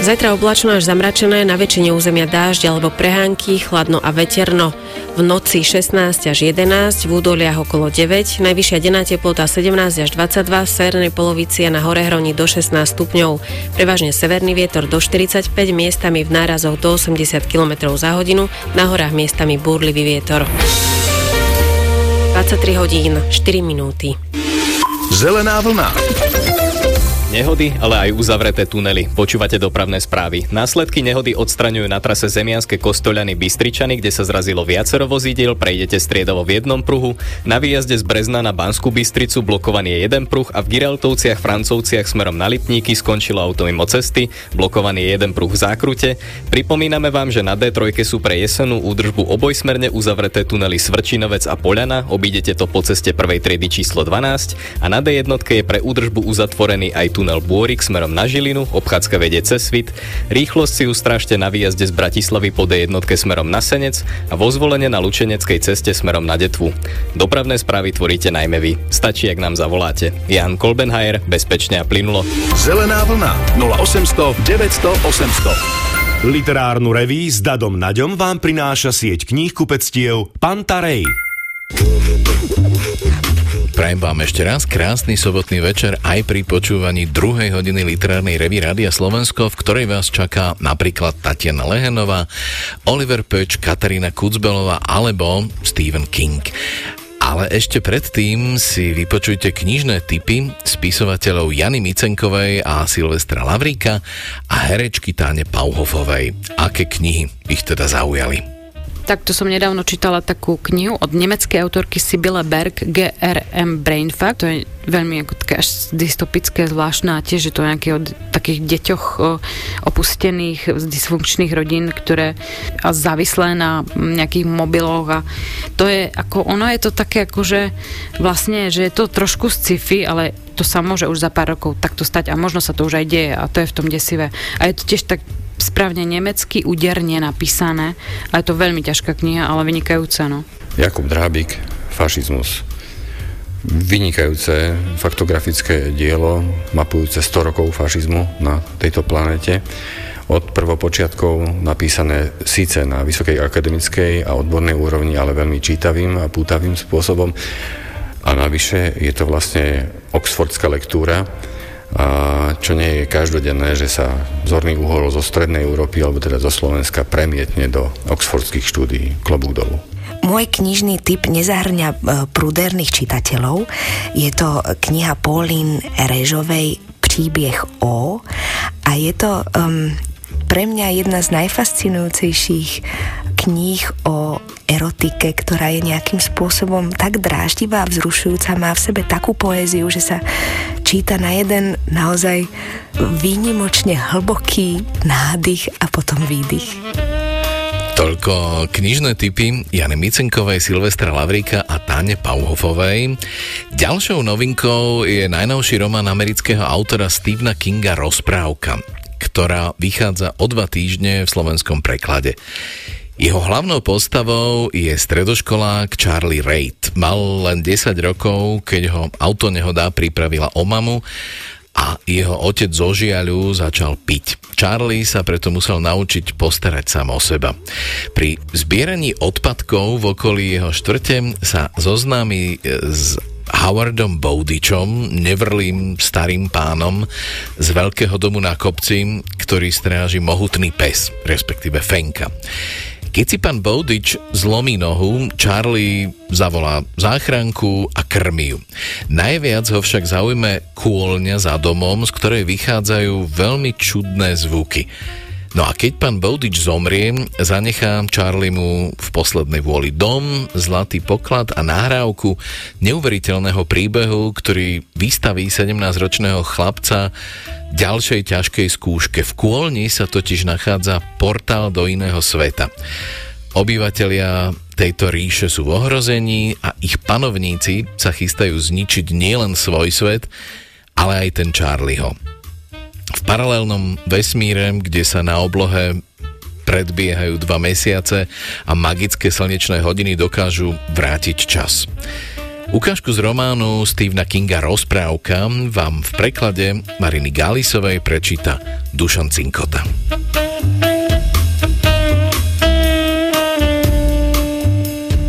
Zajtra oblačno až zamračené, na väčšine územia dážď alebo prehánky, chladno a veterno. V noci 16 až 11, v údoliach okolo 9, najvyššia denná teplota 17 až 22, v severnej polovici a na hore hroni do 16 stupňov. Prevažne severný vietor do 45, miestami v nárazoch do 80 km za hodinu, na horách miestami búrlivý vietor. 23 hodín, 4 minúty. Zelená vlna. Nehody, ale aj uzavreté tunely. Počúvate dopravné správy. Následky nehody odstraňujú na trase Zemianske Kostoľany Bystričany, kde sa zrazilo viacero vozidiel, prejdete striedovo v jednom pruhu. Na výjazde z Brezna na Banskú Bystricu blokovaný je jeden pruh a v Giraltovciach Francovciach smerom na Lipníky skončilo auto mimo cesty, blokovaný je jeden pruh v zákrute. Pripomíname vám, že na D3 sú pre jesenú údržbu obojsmerne uzavreté tunely Svrčinovec a Poľana, obídete to po ceste prvej triedy číslo 12 a na D1 je pre údržbu uzatvorený aj tunel Bôrik smerom na Žilinu, obchádzka vedie cez Svit, rýchlosť si ustražte na výjazde z Bratislavy po D1 smerom na Senec a vo zvolenie na Lučeneckej ceste smerom na Detvu. Dopravné správy tvoríte najmä vy. Stačí, ak nám zavoláte. Jan Kolbenhajer, bezpečne a plynulo. Zelená vlna 0800 900 800. Literárnu reví s Dadom Naďom vám prináša sieť kníh kupectiev Pantarej. Prajem vám ešte raz krásny sobotný večer aj pri počúvaní druhej hodiny literárnej revy Rádia Slovensko, v ktorej vás čaká napríklad Tatiana Lehenová, Oliver Peč, Katarína Kucbelová alebo Stephen King. Ale ešte predtým si vypočujte knižné tipy spisovateľov Jany Micenkovej a Silvestra Lavríka a herečky Táne Pauhofovej. Aké knihy ich teda zaujali? Takto som nedávno čítala takú knihu od nemeckej autorky Sibylle Berg, GRM Brainfuck. To je veľmi ako také až dystopické, zvláštne a tiež je to nejaké od takých deťoch opustených, dysfunkčných rodín, ktoré závislé na nejakých mobiloch a to je ako, ono je to také ako, že vlastne, že je to trošku sci-fi, ale to sa môže už za pár rokov takto stať a možno sa to už aj deje a to je v tom desivé. A je to tiež tak správne nemecky úderne napísané a je to veľmi ťažká kniha, ale vynikajúca. No. Jakub Drábik, Fašizmus. Vynikajúce faktografické dielo, mapujúce 100 rokov fašizmu na tejto planete. Od prvopočiatkov napísané síce na vysokej akademickej a odbornej úrovni, ale veľmi čítavým a pútavým spôsobom. A navyše je to vlastne oxfordská lektúra, čo nie je každodenné, že sa zorný uhol zo strednej Európy alebo teda zo Slovenska premietne do oxfordských štúdií klobúk dolu. Môj knižný typ nezahrňa e, prúderných čitateľov. Je to kniha Pauline Režovej Príbieh O a je to um, pre mňa jedna z najfascinujúcejších kníh o erotike, ktorá je nejakým spôsobom tak dráždivá a vzrušujúca, má v sebe takú poéziu, že sa číta na jeden naozaj výnimočne hlboký nádych a potom výdych. Toľko knižné typy Jany Micenkovej, Silvestra Lavríka a Táne Pauhofovej. Ďalšou novinkou je najnovší román amerického autora Stephena Kinga Rozprávka, ktorá vychádza o dva týždne v slovenskom preklade. Jeho hlavnou postavou je stredoškolák Charlie Reid. Mal len 10 rokov, keď ho autonehoda pripravila o mamu a jeho otec zo žiaľu začal piť. Charlie sa preto musel naučiť postarať sám o seba. Pri zbieraní odpadkov v okolí jeho štvrte sa zoznámi s Howardom Bowdičom, nevrlým starým pánom z veľkého domu na kopci, ktorý stráži mohutný pes, respektíve Fenka. Keď si pán Bowdič zlomí nohu, Charlie zavolá záchranku a krmí ju. Najviac ho však zaujme kôlňa za domom, z ktorej vychádzajú veľmi čudné zvuky. No a keď pán Bowdič zomrie, zanechá Charlie mu v poslednej vôli dom, zlatý poklad a nahrávku neuveriteľného príbehu, ktorý vystaví 17-ročného chlapca ďalšej ťažkej skúške. V Kôlni sa totiž nachádza portál do iného sveta. Obyvatelia tejto ríše sú v ohrození a ich panovníci sa chystajú zničiť nielen svoj svet, ale aj ten Charlieho. V paralelnom vesmíre, kde sa na oblohe predbiehajú dva mesiace a magické slnečné hodiny dokážu vrátiť čas. Ukážku z románu Stevena Kinga Rozprávka vám v preklade Mariny Gálisovej prečíta Dušan Cinkota.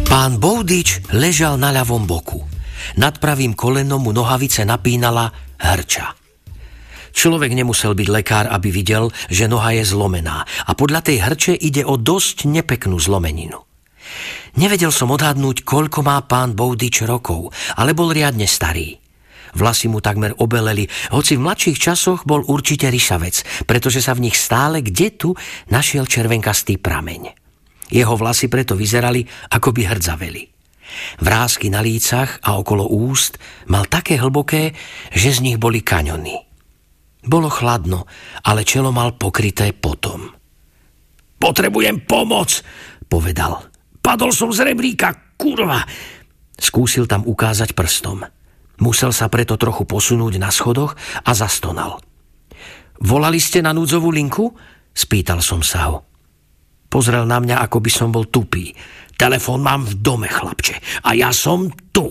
Pán Boudič ležal na ľavom boku. Nad pravým kolenom mu nohavice napínala hrča. Človek nemusel byť lekár, aby videl, že noha je zlomená a podľa tej hrče ide o dosť nepeknú zlomeninu. Nevedel som odhadnúť, koľko má pán Boudič rokov, ale bol riadne starý. Vlasy mu takmer obeleli, hoci v mladších časoch bol určite rysavec, pretože sa v nich stále kde tu našiel červenkastý prameň. Jeho vlasy preto vyzerali, ako by hrdzaveli. Vrázky na lícach a okolo úst mal také hlboké, že z nich boli kaňony. Bolo chladno, ale čelo mal pokryté potom. Potrebujem pomoc, povedal. Padol som z rebríka, kurva! Skúsil tam ukázať prstom. Musel sa preto trochu posunúť na schodoch a zastonal. Volali ste na núdzovú linku? Spýtal som sa ho. Pozrel na mňa, ako by som bol tupý. Telefón mám v dome, chlapče. A ja som tu.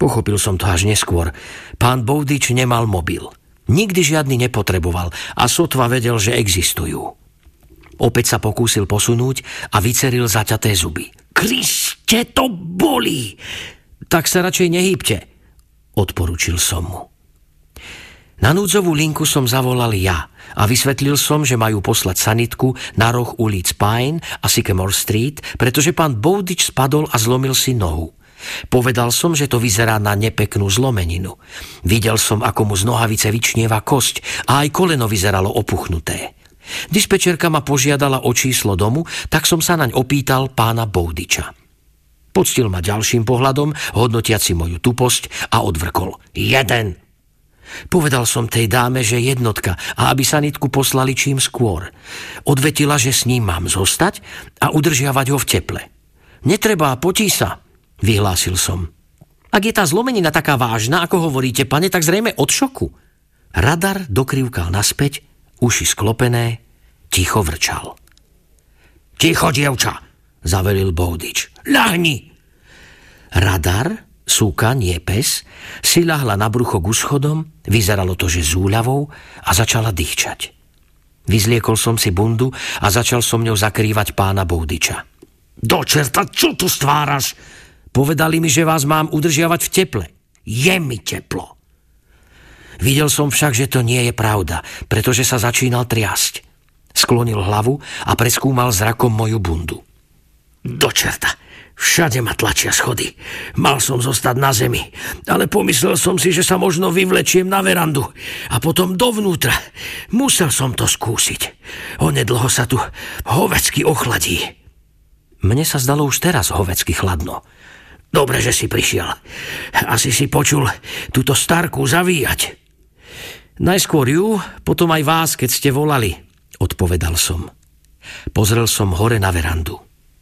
Pochopil som to až neskôr. Pán Boudič nemal mobil. Nikdy žiadny nepotreboval a sotva vedel, že existujú. Opäť sa pokúsil posunúť a vyceril zaťaté zuby. Kriste, to bolí! Tak sa radšej nehýbte, odporučil som mu. Na núdzovú linku som zavolal ja a vysvetlil som, že majú poslať sanitku na roh ulic Pine a Sycamore Street, pretože pán Bowditch spadol a zlomil si nohu. Povedal som, že to vyzerá na nepeknú zlomeninu. Videl som, ako mu z nohavice vyčnieva kosť a aj koleno vyzeralo opuchnuté. Dispečerka ma požiadala o číslo domu, tak som sa naň opýtal pána Boudiča. Poctil ma ďalším pohľadom, hodnotiaci moju tuposť a odvrkol. Jeden! Povedal som tej dáme, že jednotka a aby sanitku poslali čím skôr. Odvetila, že s ním mám zostať a udržiavať ho v teple. Netreba, potí sa, vyhlásil som. Ak je tá zlomenina taká vážna, ako hovoríte, pane, tak zrejme od šoku. Radar dokrivkal naspäť, uši sklopené, ticho vrčal. Ticho, dievča, zavelil Boudič. Ľahni! Radar, súka, nie pes, si ľahla na brucho k uschodom, vyzeralo to, že z úľavou a začala dýchčať. Vyzliekol som si bundu a začal som ňou zakrývať pána Boudiča. Do čerta, čo tu stváraš? Povedali mi, že vás mám udržiavať v teple. Je mi teplo. Videl som však, že to nie je pravda, pretože sa začínal triasť. Sklonil hlavu a preskúmal zrakom moju bundu. Do čerta, všade ma tlačia schody. Mal som zostať na zemi, ale pomyslel som si, že sa možno vyvlečiem na verandu a potom dovnútra. Musel som to skúsiť. Onedlho sa tu hovecky ochladí. Mne sa zdalo už teraz hovecky chladno. Dobre, že si prišiel. Asi si počul túto starku zavíjať. Najskôr ju, potom aj vás, keď ste volali, odpovedal som. Pozrel som hore na verandu.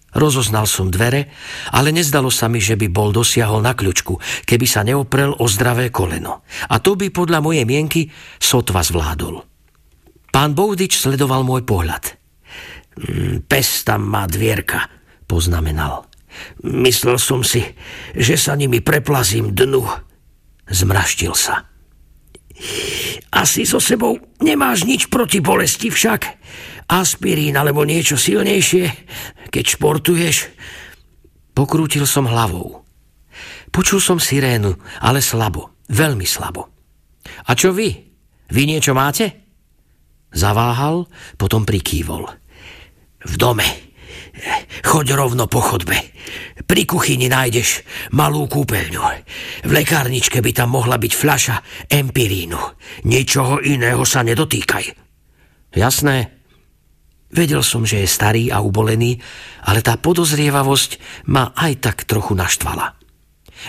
Rozoznal som dvere, ale nezdalo sa mi, že by bol dosiahol na kľučku, keby sa neoprel o zdravé koleno. A to by podľa mojej mienky sotva zvládol. Pán Boudič sledoval môj pohľad. Mm, pes tam má dvierka, poznamenal. Myslel som si, že sa nimi preplazím dnu. Zmraštil sa. Asi so sebou nemáš nič proti bolesti však. Aspirín alebo niečo silnejšie, keď športuješ. Pokrútil som hlavou. Počul som sirénu, ale slabo, veľmi slabo. A čo vy? Vy niečo máte? Zaváhal, potom prikývol. V dome. Choď rovno po chodbe. Pri kuchyni nájdeš malú kúpeľňu. V lekárničke by tam mohla byť fľaša empirínu. Ničoho iného sa nedotýkaj. Jasné. Vedel som, že je starý a ubolený, ale tá podozrievavosť ma aj tak trochu naštvala.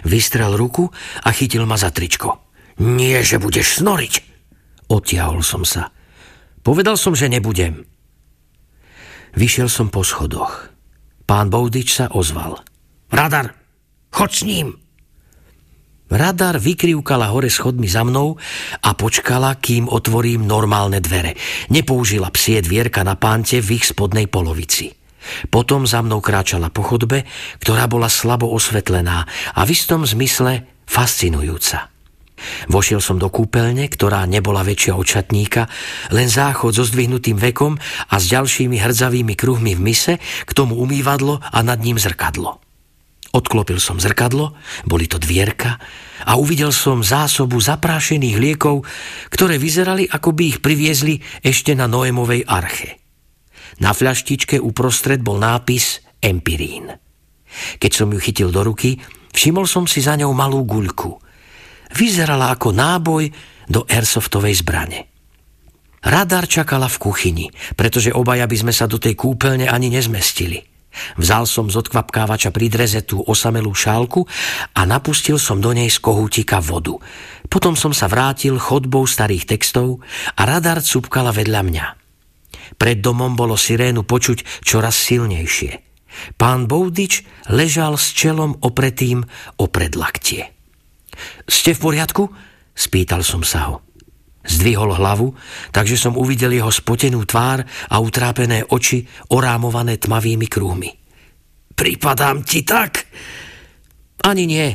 Vystrel ruku a chytil ma za tričko. Nie, že budeš snoriť. Odtiahol som sa. Povedal som, že nebudem. Vyšiel som po schodoch. Pán Boudič sa ozval. Radar, choď s ním! Radar vykrivkala hore schodmi za mnou a počkala, kým otvorím normálne dvere. Nepoužila psie dvierka na pánte v ich spodnej polovici. Potom za mnou kráčala po chodbe, ktorá bola slabo osvetlená a v istom zmysle fascinujúca. Vošiel som do kúpeľne, ktorá nebola väčšia od šatníka, len záchod so zdvihnutým vekom a s ďalšími hrdzavými kruhmi v mise, k tomu umývadlo a nad ním zrkadlo. Odklopil som zrkadlo, boli to dvierka a uvidel som zásobu zaprášených liekov, ktoré vyzerali, ako by ich priviezli ešte na Noémovej arche. Na fľaštičke uprostred bol nápis Empirín. Keď som ju chytil do ruky, všimol som si za ňou malú guľku – vyzerala ako náboj do airsoftovej zbrane. Radar čakala v kuchyni, pretože obaja by sme sa do tej kúpeľne ani nezmestili. Vzal som z odkvapkávača pri dreze tú osamelú šálku a napustil som do nej z kohútika vodu. Potom som sa vrátil chodbou starých textov a radar cupkala vedľa mňa. Pred domom bolo sirénu počuť čoraz silnejšie. Pán Boudič ležal s čelom opretým o predlaktie. Ste v poriadku? Spýtal som sa ho. Zdvihol hlavu, takže som uvidel jeho spotenú tvár a utrápené oči orámované tmavými krúhmi. Pripadám ti tak? Ani nie.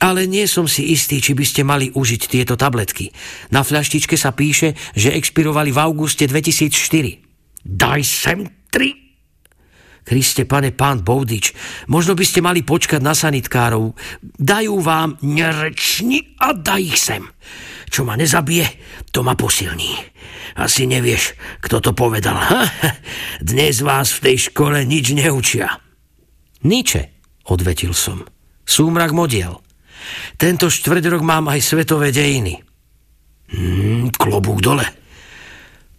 Ale nie som si istý, či by ste mali užiť tieto tabletky. Na fľaštičke sa píše, že expirovali v auguste 2004. Daj sem tri Kriste, pane pán Boudič, možno by ste mali počkať na sanitkárov. Dajú vám nerečni a daj ich sem. Čo ma nezabije, to ma posilní. Asi nevieš, kto to povedal. Ha? [LAUGHS] Dnes vás v tej škole nič neučia. Niče, odvetil som. Súmrak modiel. Tento štvrť rok mám aj svetové dejiny. Hmm, klobúk dole.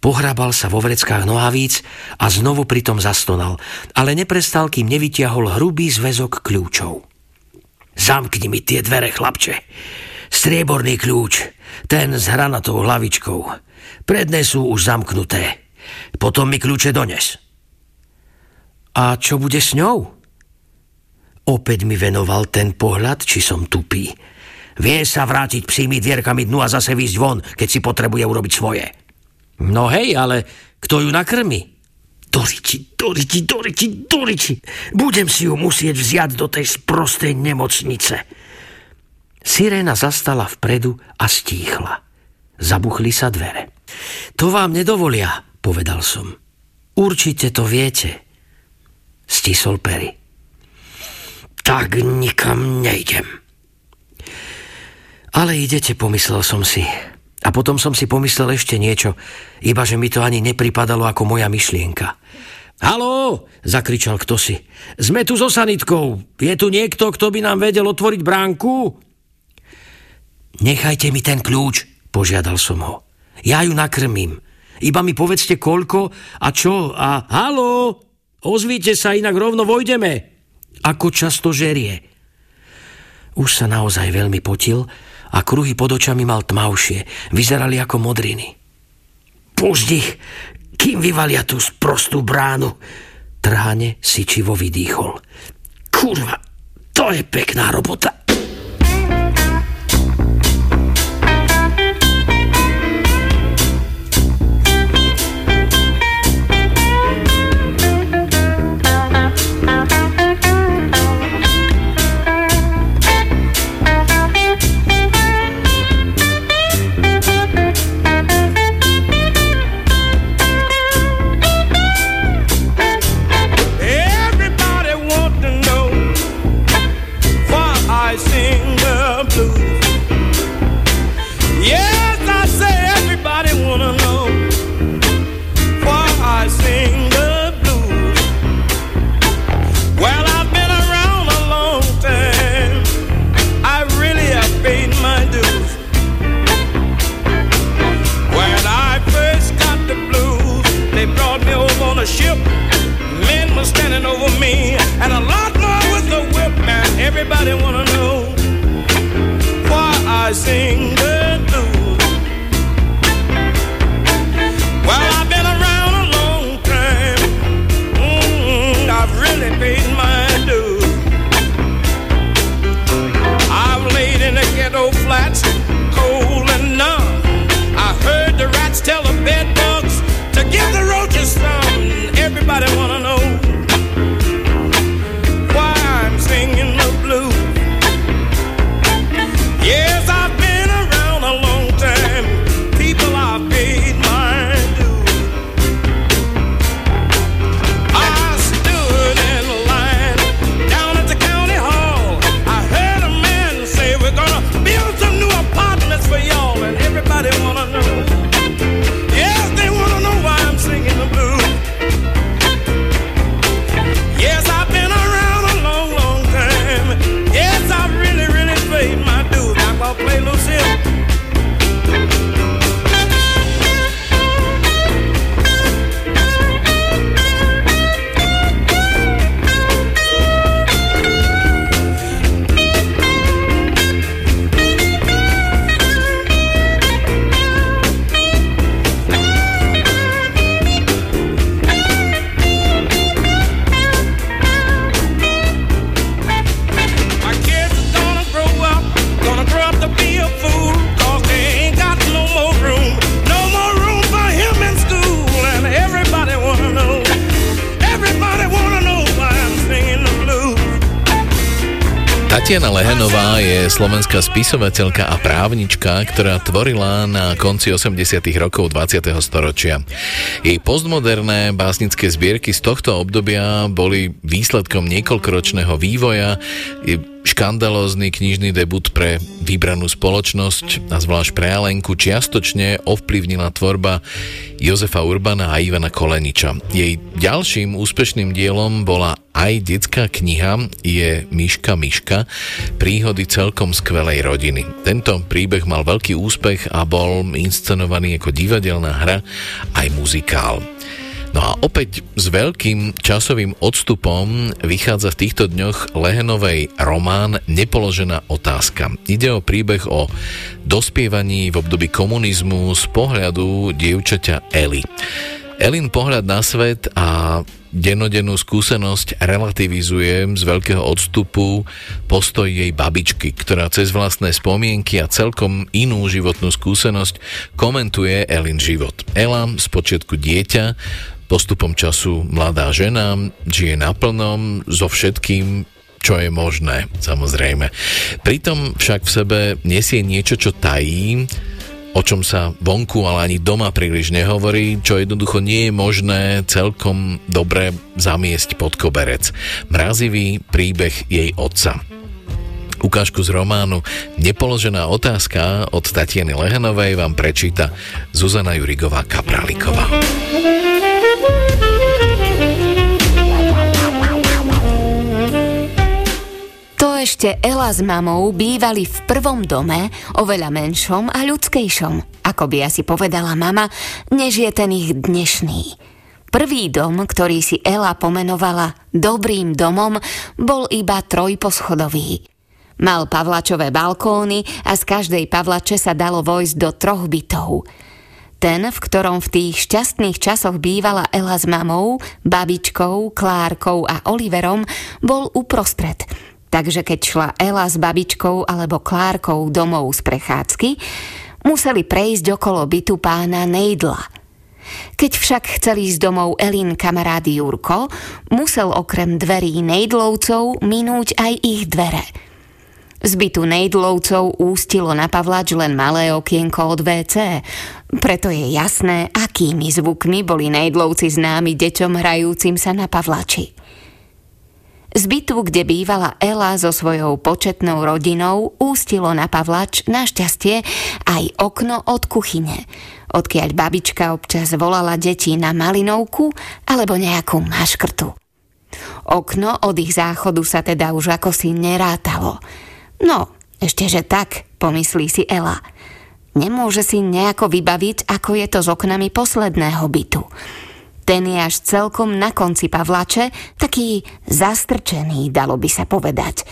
Pohrabal sa vo vreckách nohavíc a znovu pritom zastonal, ale neprestal, kým nevytiahol hrubý zväzok kľúčov. Zamkni mi tie dvere, chlapče. Strieborný kľúč, ten s hranatou hlavičkou. Predné sú už zamknuté. Potom mi kľúče dones. A čo bude s ňou? Opäť mi venoval ten pohľad, či som tupý. Vie sa vrátiť psími dvierkami dnu a zase výjsť von, keď si potrebuje urobiť svoje. No hej, ale kto ju nakrmi? Doriči, Doriči, Doriči, Doriči. Budem si ju musieť vziať do tej sprostej nemocnice. Siréna zastala vpredu a stíchla. Zabuchli sa dvere. To vám nedovolia, povedal som. Určite to viete. Stisol pery. Tak nikam nejdem. Ale idete, pomyslel som si. A potom som si pomyslel ešte niečo, iba že mi to ani nepripadalo ako moja myšlienka. Haló, zakričal kto si. Sme tu so sanitkou. Je tu niekto, kto by nám vedel otvoriť bránku? Nechajte mi ten kľúč, požiadal som ho. Ja ju nakrmím. Iba mi povedzte koľko a čo a haló, ozvíte sa, inak rovno vojdeme. Ako často žerie. Už sa naozaj veľmi potil a kruhy pod očami mal tmavšie, vyzerali ako modriny. Pušť ich, kým vyvalia tú sprostú bránu. Trhane sičivo vydýchol. Kurva, to je pekná robota. Everybody wanna know why I sing Tatiana Lehenová je slovenská spisovateľka a právnička, ktorá tvorila na konci 80 rokov 20. storočia. Jej postmoderné básnické zbierky z tohto obdobia boli výsledkom niekoľkoročného vývoja. Škandalózny knižný debut pre vybranú spoločnosť a zvlášť pre Alenku čiastočne ovplyvnila tvorba Jozefa Urbana a Ivana Koleniča. Jej ďalším úspešným dielom bola aj detská kniha je Myška Myška, príhody celkom skvelej rodiny. Tento príbeh mal veľký úspech a bol inscenovaný ako divadelná hra aj muzikál. No a opäť s veľkým časovým odstupom vychádza v týchto dňoch Lehenovej román Nepoložená otázka. Ide o príbeh o dospievaní v období komunizmu z pohľadu dievčaťa Eli. Elin pohľad na svet a denodennú skúsenosť relativizuje z veľkého odstupu postoj jej babičky, ktorá cez vlastné spomienky a celkom inú životnú skúsenosť komentuje Elin život. Ela, spočiatku dieťa, postupom času mladá žena, žije naplno so všetkým, čo je možné, samozrejme. Pritom však v sebe nesie niečo, čo tají, o čom sa vonku, ale ani doma príliš nehovorí, čo jednoducho nie je možné celkom dobre zamiesť pod koberec. Mrazivý príbeh jej otca. Ukážku z románu Nepoložená otázka od Tatiany Lehenovej vám prečíta Zuzana Jurigová Kapráliková. Ešte Ela s mamou bývali v prvom dome, oveľa menšom a ľudskejšom, ako by asi povedala mama, než je ten ich dnešný. Prvý dom, ktorý si Ela pomenovala dobrým domom, bol iba trojposchodový. Mal pavlačové balkóny a z každej pavlače sa dalo vojsť do troch bytov – ten, v ktorom v tých šťastných časoch bývala Ela s mamou, babičkou, Klárkou a Oliverom, bol uprostred. Takže keď šla Ela s babičkou alebo Klárkou domov z prechádzky, museli prejsť okolo bytu pána Nejdla. Keď však chcel ísť domov Elin kamarád Jurko, musel okrem dverí Nejdlovcov minúť aj ich dvere – z bytu Nejdlovcov ústilo na Pavlač len malé okienko od WC. Preto je jasné, akými zvukmi boli Nejdlovci známi deťom hrajúcim sa na Pavlači. Z bytu, kde bývala Ela so svojou početnou rodinou, ústilo na Pavlač našťastie aj okno od kuchyne, odkiaľ babička občas volala deti na malinovku alebo nejakú maškrtu. Okno od ich záchodu sa teda už ako si nerátalo – No, ešte že tak, pomyslí si Ela. Nemôže si nejako vybaviť, ako je to s oknami posledného bytu. Ten je až celkom na konci Pavlače, taký zastrčený, dalo by sa povedať.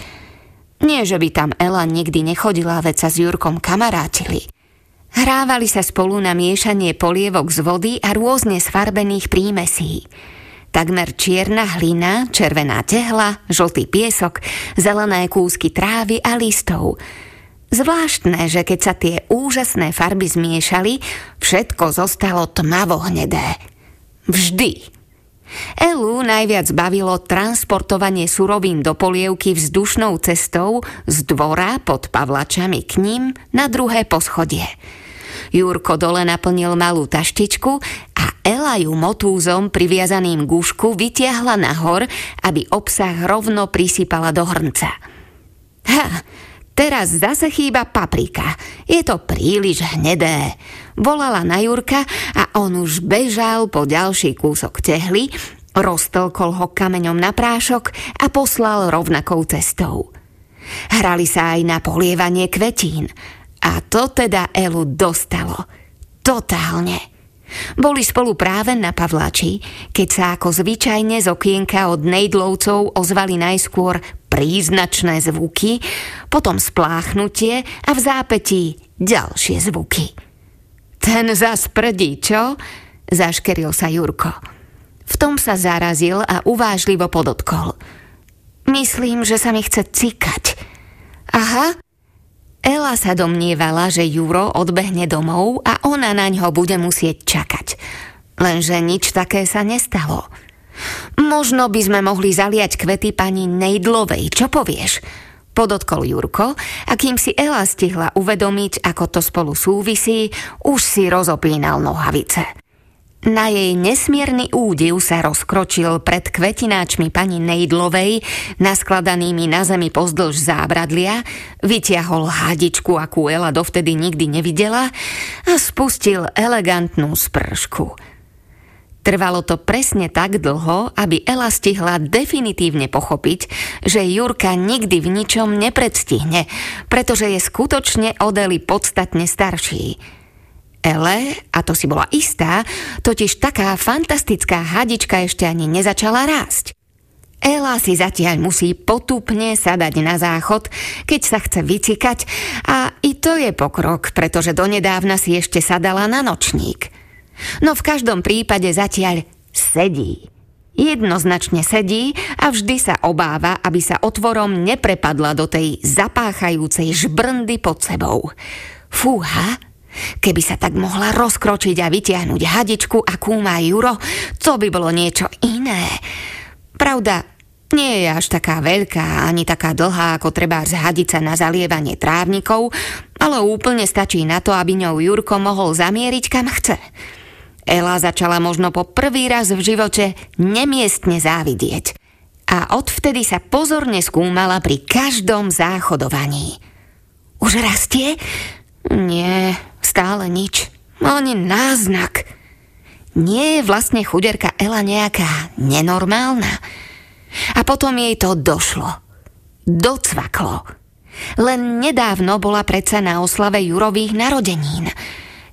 Nie, že by tam Ela nikdy nechodila, veď sa s Jurkom kamarátili. Hrávali sa spolu na miešanie polievok z vody a rôzne sfarbených prímesí. Takmer čierna hlina, červená tehla, žltý piesok, zelené kúsky trávy a listov. Zvláštne, že keď sa tie úžasné farby zmiešali, všetko zostalo tmavo hnedé. Vždy. Elu najviac bavilo transportovanie surovín do polievky vzdušnou cestou z dvora pod Pavlačami k ním na druhé poschodie – Jurko dole naplnil malú taštičku a Ela ju motúzom priviazaným k úšku vytiahla nahor, aby obsah rovno prisypala do hrnca. Ha, teraz zase chýba paprika. Je to príliš hnedé. Volala na Jurka a on už bežal po ďalší kúsok tehly, roztelkol ho kameňom na prášok a poslal rovnakou cestou. Hrali sa aj na polievanie kvetín – a to teda Elu dostalo. Totálne. Boli spolu práve na Pavlači, keď sa ako zvyčajne z okienka od nejdlovcov ozvali najskôr príznačné zvuky, potom spláchnutie a v zápetí ďalšie zvuky. Ten zas prdí, čo? Zaškeril sa Jurko. V tom sa zarazil a uvážlivo podotkol. Myslím, že sa mi chce cikať. Aha, Ela sa domnievala, že Juro odbehne domov a ona na ňo bude musieť čakať. Lenže nič také sa nestalo. Možno by sme mohli zaliať kvety pani Nejdlovej, čo povieš? Podotkol Jurko a kým si Ela stihla uvedomiť, ako to spolu súvisí, už si rozopínal nohavice. Na jej nesmierny údiv sa rozkročil pred kvetináčmi pani Nejdlovej, naskladanými na zemi pozdĺž zábradlia, vytiahol hádičku, akú Ela dovtedy nikdy nevidela a spustil elegantnú spršku. Trvalo to presne tak dlho, aby Ela stihla definitívne pochopiť, že Jurka nikdy v ničom nepredstihne, pretože je skutočne od podstatne starší. Ele, a to si bola istá, totiž taká fantastická hadička ešte ani nezačala rásť. Ela si zatiaľ musí potupne sadať na záchod, keď sa chce vycikať a i to je pokrok, pretože donedávna si ešte sadala na nočník. No v každom prípade zatiaľ sedí. Jednoznačne sedí a vždy sa obáva, aby sa otvorom neprepadla do tej zapáchajúcej žbrndy pod sebou. Fúha, Keby sa tak mohla rozkročiť a vytiahnuť hadičku, akú má Juro, to by bolo niečo iné. Pravda, nie je až taká veľká, ani taká dlhá, ako treba zhadiť sa na zalievanie trávnikov, ale úplne stačí na to, aby ňou Jurko mohol zamieriť kam chce. Ela začala možno po prvý raz v živote nemiestne závidieť. A odvtedy sa pozorne skúmala pri každom záchodovaní. Už rastie? Nie, stále nič. Ani náznak. Nie je vlastne chuderka Ela nejaká nenormálna? A potom jej to došlo. Docvaklo. Len nedávno bola predsa na oslave Jurových narodenín.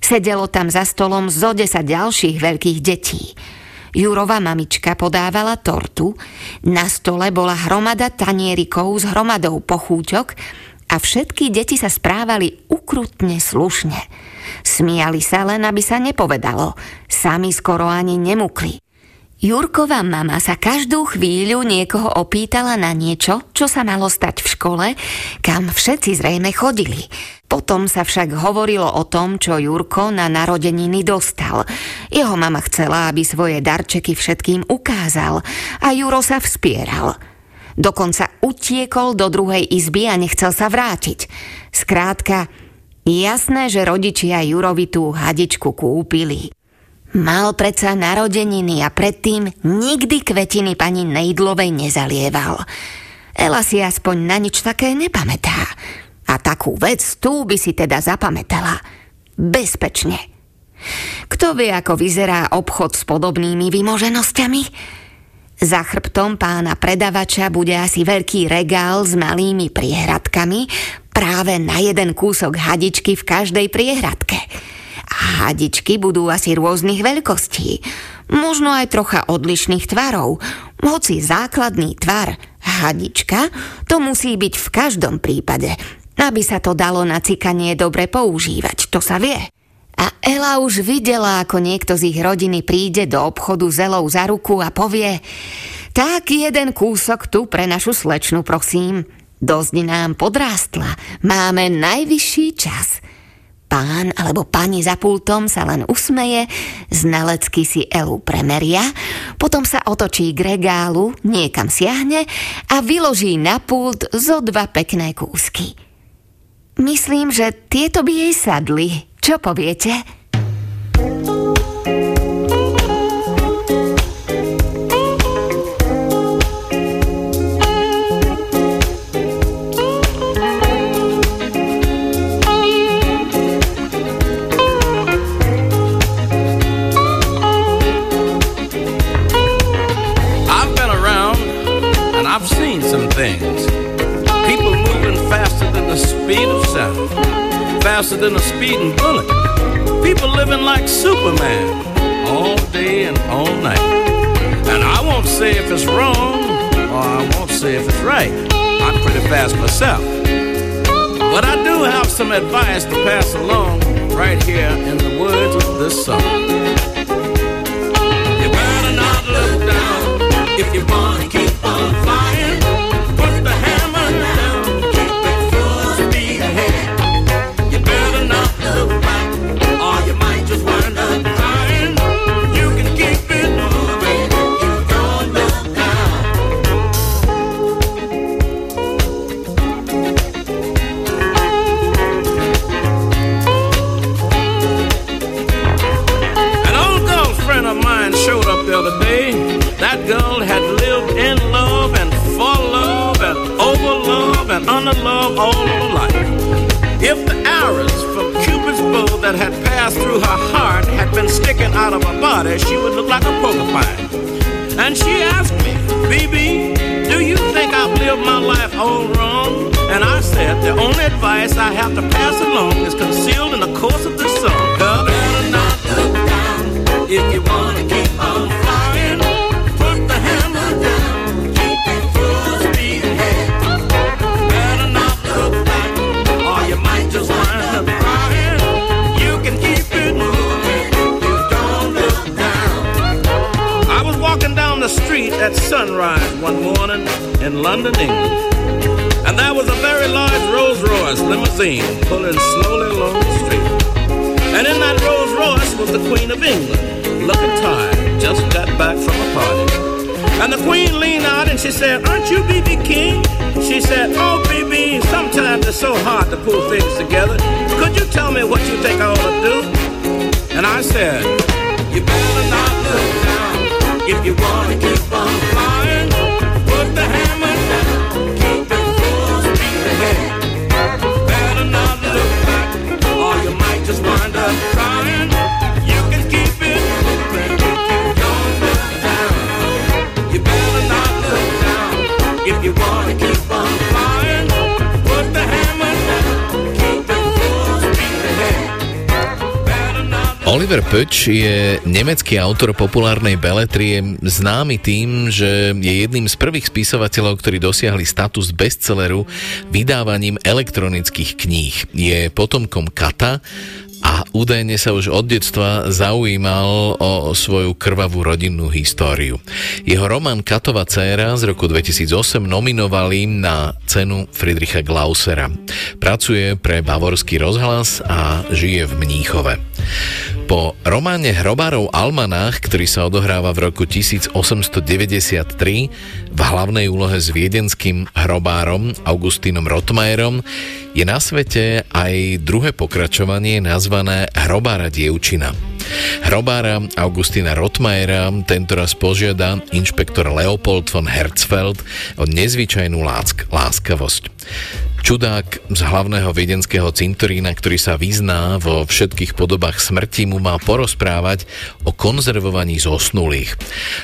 Sedelo tam za stolom zo 10 ďalších veľkých detí. Jurova mamička podávala tortu, na stole bola hromada tanierikov s hromadou pochúťok a všetky deti sa správali ukrutne slušne. Smiali sa len, aby sa nepovedalo. Sami skoro ani nemukli. Jurková mama sa každú chvíľu niekoho opýtala na niečo, čo sa malo stať v škole, kam všetci zrejme chodili. Potom sa však hovorilo o tom, čo Jurko na narodeniny dostal. Jeho mama chcela, aby svoje darčeky všetkým ukázal a Juro sa vspieral – Dokonca utiekol do druhej izby a nechcel sa vrátiť. Skrátka, jasné, že rodičia Jurovi tú hadičku kúpili. Mal predsa narodeniny a predtým nikdy kvetiny pani Nejdlovej nezalieval. Ela si aspoň na nič také nepamätá. A takú vec tu by si teda zapamätala. Bezpečne. Kto vie, ako vyzerá obchod s podobnými vymoženosťami? Za chrbtom pána predavača bude asi veľký regál s malými priehradkami, práve na jeden kúsok hadičky v každej priehradke. A hadičky budú asi rôznych veľkostí, možno aj trocha odlišných tvarov, hoci základný tvar hadička to musí byť v každom prípade, aby sa to dalo na cikanie dobre používať, to sa vie. A Ela už videla, ako niekto z ich rodiny príde do obchodu zelou za ruku a povie tak jeden kúsok tu pre našu slečnu, prosím. Dosť nám podrástla. Máme najvyšší čas. Pán alebo pani za pultom sa len usmeje, znalecky si Elu premeria, potom sa otočí k regálu, niekam siahne a vyloží na pult zo dva pekné kúsky. Myslím, že tieto by jej sadli. Čo poviete? Faster than a speeding bullet. People living like Superman all day and all night. And I won't say if it's wrong, or I won't say if it's right. I'm pretty fast myself. But I do have some advice to pass along right here in the words of this song. You better not look down if you want to keep had passed through her heart had been sticking out of her body, she would look like a porcupine. And she asked me, BB, do you think I've lived my life all wrong? And I said, the only advice I have to pass along is concealed in the course of this song. Girl, better not look down if you want street at sunrise one morning in London, England. And there was a very large Rolls Royce limousine pulling slowly along the street. And in that Rolls Royce was the Queen of England, looking tired, just got back from a party. And the Queen leaned out and she said, Aren't you BB King? She said, Oh, BB, sometimes it's so hard to pull things together. Could you tell me what you think I ought to do? And I said, You better not down if you want to keep on flying. Put the hammer down, keep it full speed ahead. Better not look back, or you might just wind up crying. You can keep it moving if you don't look down. You better not look down if you want to keep Oliver Pötsch je nemecký autor populárnej beletrie, známy tým, že je jedným z prvých spisovateľov, ktorí dosiahli status bestselleru vydávaním elektronických kníh. Je potomkom Kata a údajne sa už od detstva zaujímal o svoju krvavú rodinnú históriu. Jeho román Katova dcéra z roku 2008 nominovali na cenu Friedricha Glausera. Pracuje pre Bavorský rozhlas a žije v Mníchove. Po románe Hrobárov Almanách, ktorý sa odohráva v roku 1893 v hlavnej úlohe s viedenským hrobárom Augustínom Rotmajerom, je na svete aj druhé pokračovanie nazvané Hrobára dievčina. Hrobára Augustina Rotmajera tentoraz požiada inšpektor Leopold von Herzfeld o nezvyčajnú lásk- láskavosť. Čudák z hlavného viedenského cintorína, ktorý sa vyzná vo všetkých podobách smrti, mu má porozprávať o konzervovaní zosnulých.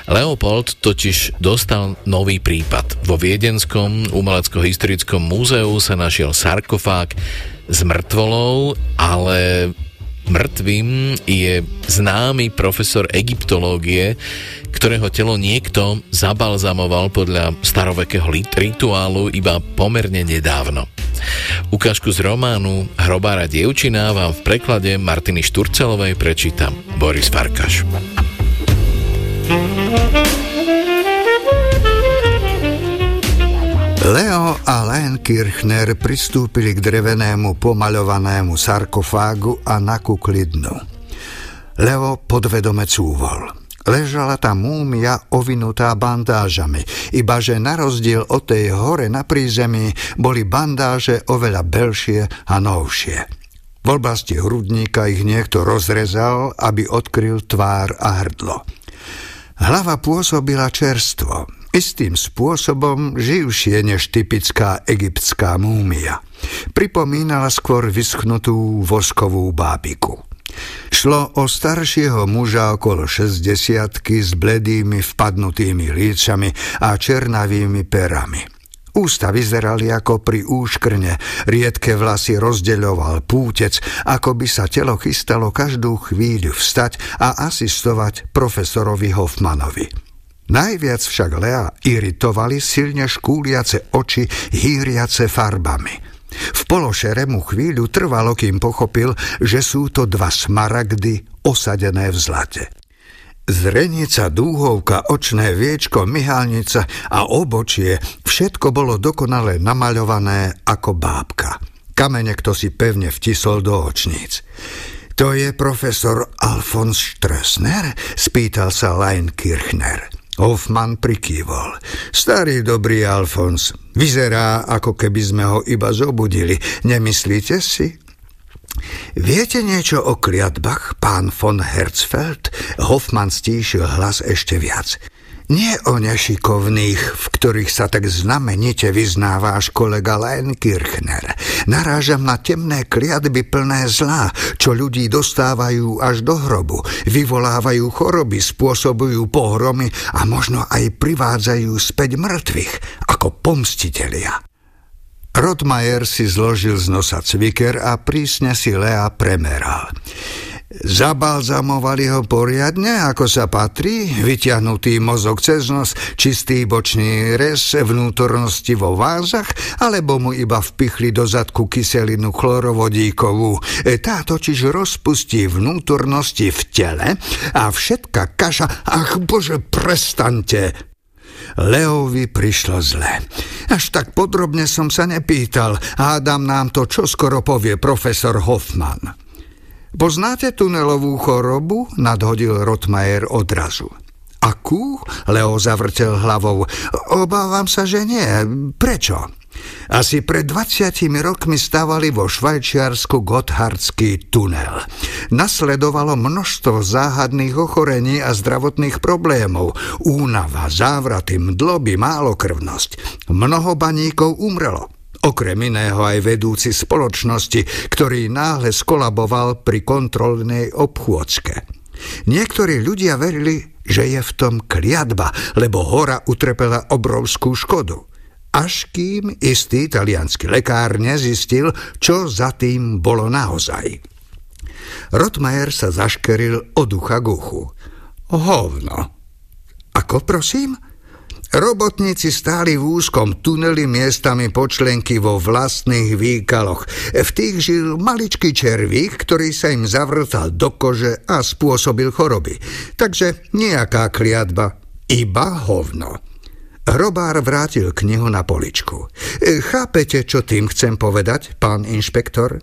Leopold totiž dostal nový prípad. Vo Viedenskom umelecko-historickom múzeu sa našiel sarkofág s mŕtvolou, ale mŕtvým je známy profesor egyptológie, ktorého telo niekto zabalzamoval podľa starovekého rituálu iba pomerne nedávno. Ukážku z románu Hrobára dievčina vám v preklade Martiny Šturcelovej prečíta Boris Farkaš. Leo a Len Kirchner pristúpili k drevenému pomaľovanému sarkofágu a nakúkli dnu. Leo podvedome cúvol. Ležala tam múmia ovinutá bandážami, iba že na rozdiel od tej hore na prízemí boli bandáže oveľa belšie a novšie. V oblasti hrudníka ich niekto rozrezal, aby odkryl tvár a hrdlo. Hlava pôsobila čerstvo, istým spôsobom živšie než typická egyptská múmia. Pripomínala skôr vyschnutú voskovú bábiku. Šlo o staršieho muža okolo 60 s bledými vpadnutými lícami a černavými perami. Ústa vyzerali ako pri úškrne, riedke vlasy rozdeľoval pútec, ako by sa telo chystalo každú chvíľu vstať a asistovať profesorovi Hoffmanovi. Najviac však Lea iritovali silne škúliace oči hýriace farbami – v pološere mu chvíľu trvalo, kým pochopil, že sú to dva smaragdy osadené v zlate. Zrenica, dúhovka, očné viečko, myhalnica a obočie, všetko bolo dokonale namaľované ako bábka. Kamene kto si pevne vtisol do očníc. To je profesor Alfons Strössner? spýtal sa Lein Kirchner. Hoffman prikývol. Starý dobrý Alfons, vyzerá, ako keby sme ho iba zobudili. Nemyslíte si? Viete niečo o kliatbách, pán von Herzfeld? Hoffman stíšil hlas ešte viac. Nie o nešikovných, v ktorých sa tak znamenite vyznáváš kolega Kirchner. Narážam na temné kliatby plné zla, čo ľudí dostávajú až do hrobu, vyvolávajú choroby, spôsobujú pohromy a možno aj privádzajú späť mŕtvych, ako pomstitelia. Rotmajer si zložil z nosa cviker a prísne si Lea premeral. Zabalzamovali ho poriadne, ako sa patrí, vyťahnutý mozog cez nos, čistý bočný rez vnútornosti vo vázach, alebo mu iba vpichli do zadku kyselinu chlorovodíkovú. E, tá totiž rozpustí vnútornosti v tele a všetka kaša, ach bože, prestante, Leovi prišlo zle. Až tak podrobne som sa nepýtal. Hádam nám to čoskoro povie profesor Hoffman. Poznáte tunelovú chorobu? Nadhodil Rotmajer odrazu. Akú? Leo zavrtel hlavou. Obávam sa, že nie. Prečo? Asi pred 20 rokmi stavali vo Švajčiarsku Gotthardský tunel. Nasledovalo množstvo záhadných ochorení a zdravotných problémov. Únava, závraty, mdloby, málokrvnosť. Mnoho baníkov umrelo. Okrem iného aj vedúci spoločnosti, ktorý náhle skolaboval pri kontrolnej obchôdzke. Niektorí ľudia verili, že je v tom kliatba, lebo hora utrpela obrovskú škodu. Až kým istý talianský lekár nezistil, čo za tým bolo naozaj. Rotmajer sa zaškeril od ucha k. Hovno. Ako prosím? Robotníci stáli v úzkom tuneli miestami počlenky vo vlastných výkaloch. V tých žil maličký červík, ktorý sa im zavrtal do kože a spôsobil choroby. Takže nejaká kliatba, iba hovno. Robár vrátil knihu na poličku. Chápete, čo tým chcem povedať, pán inšpektor?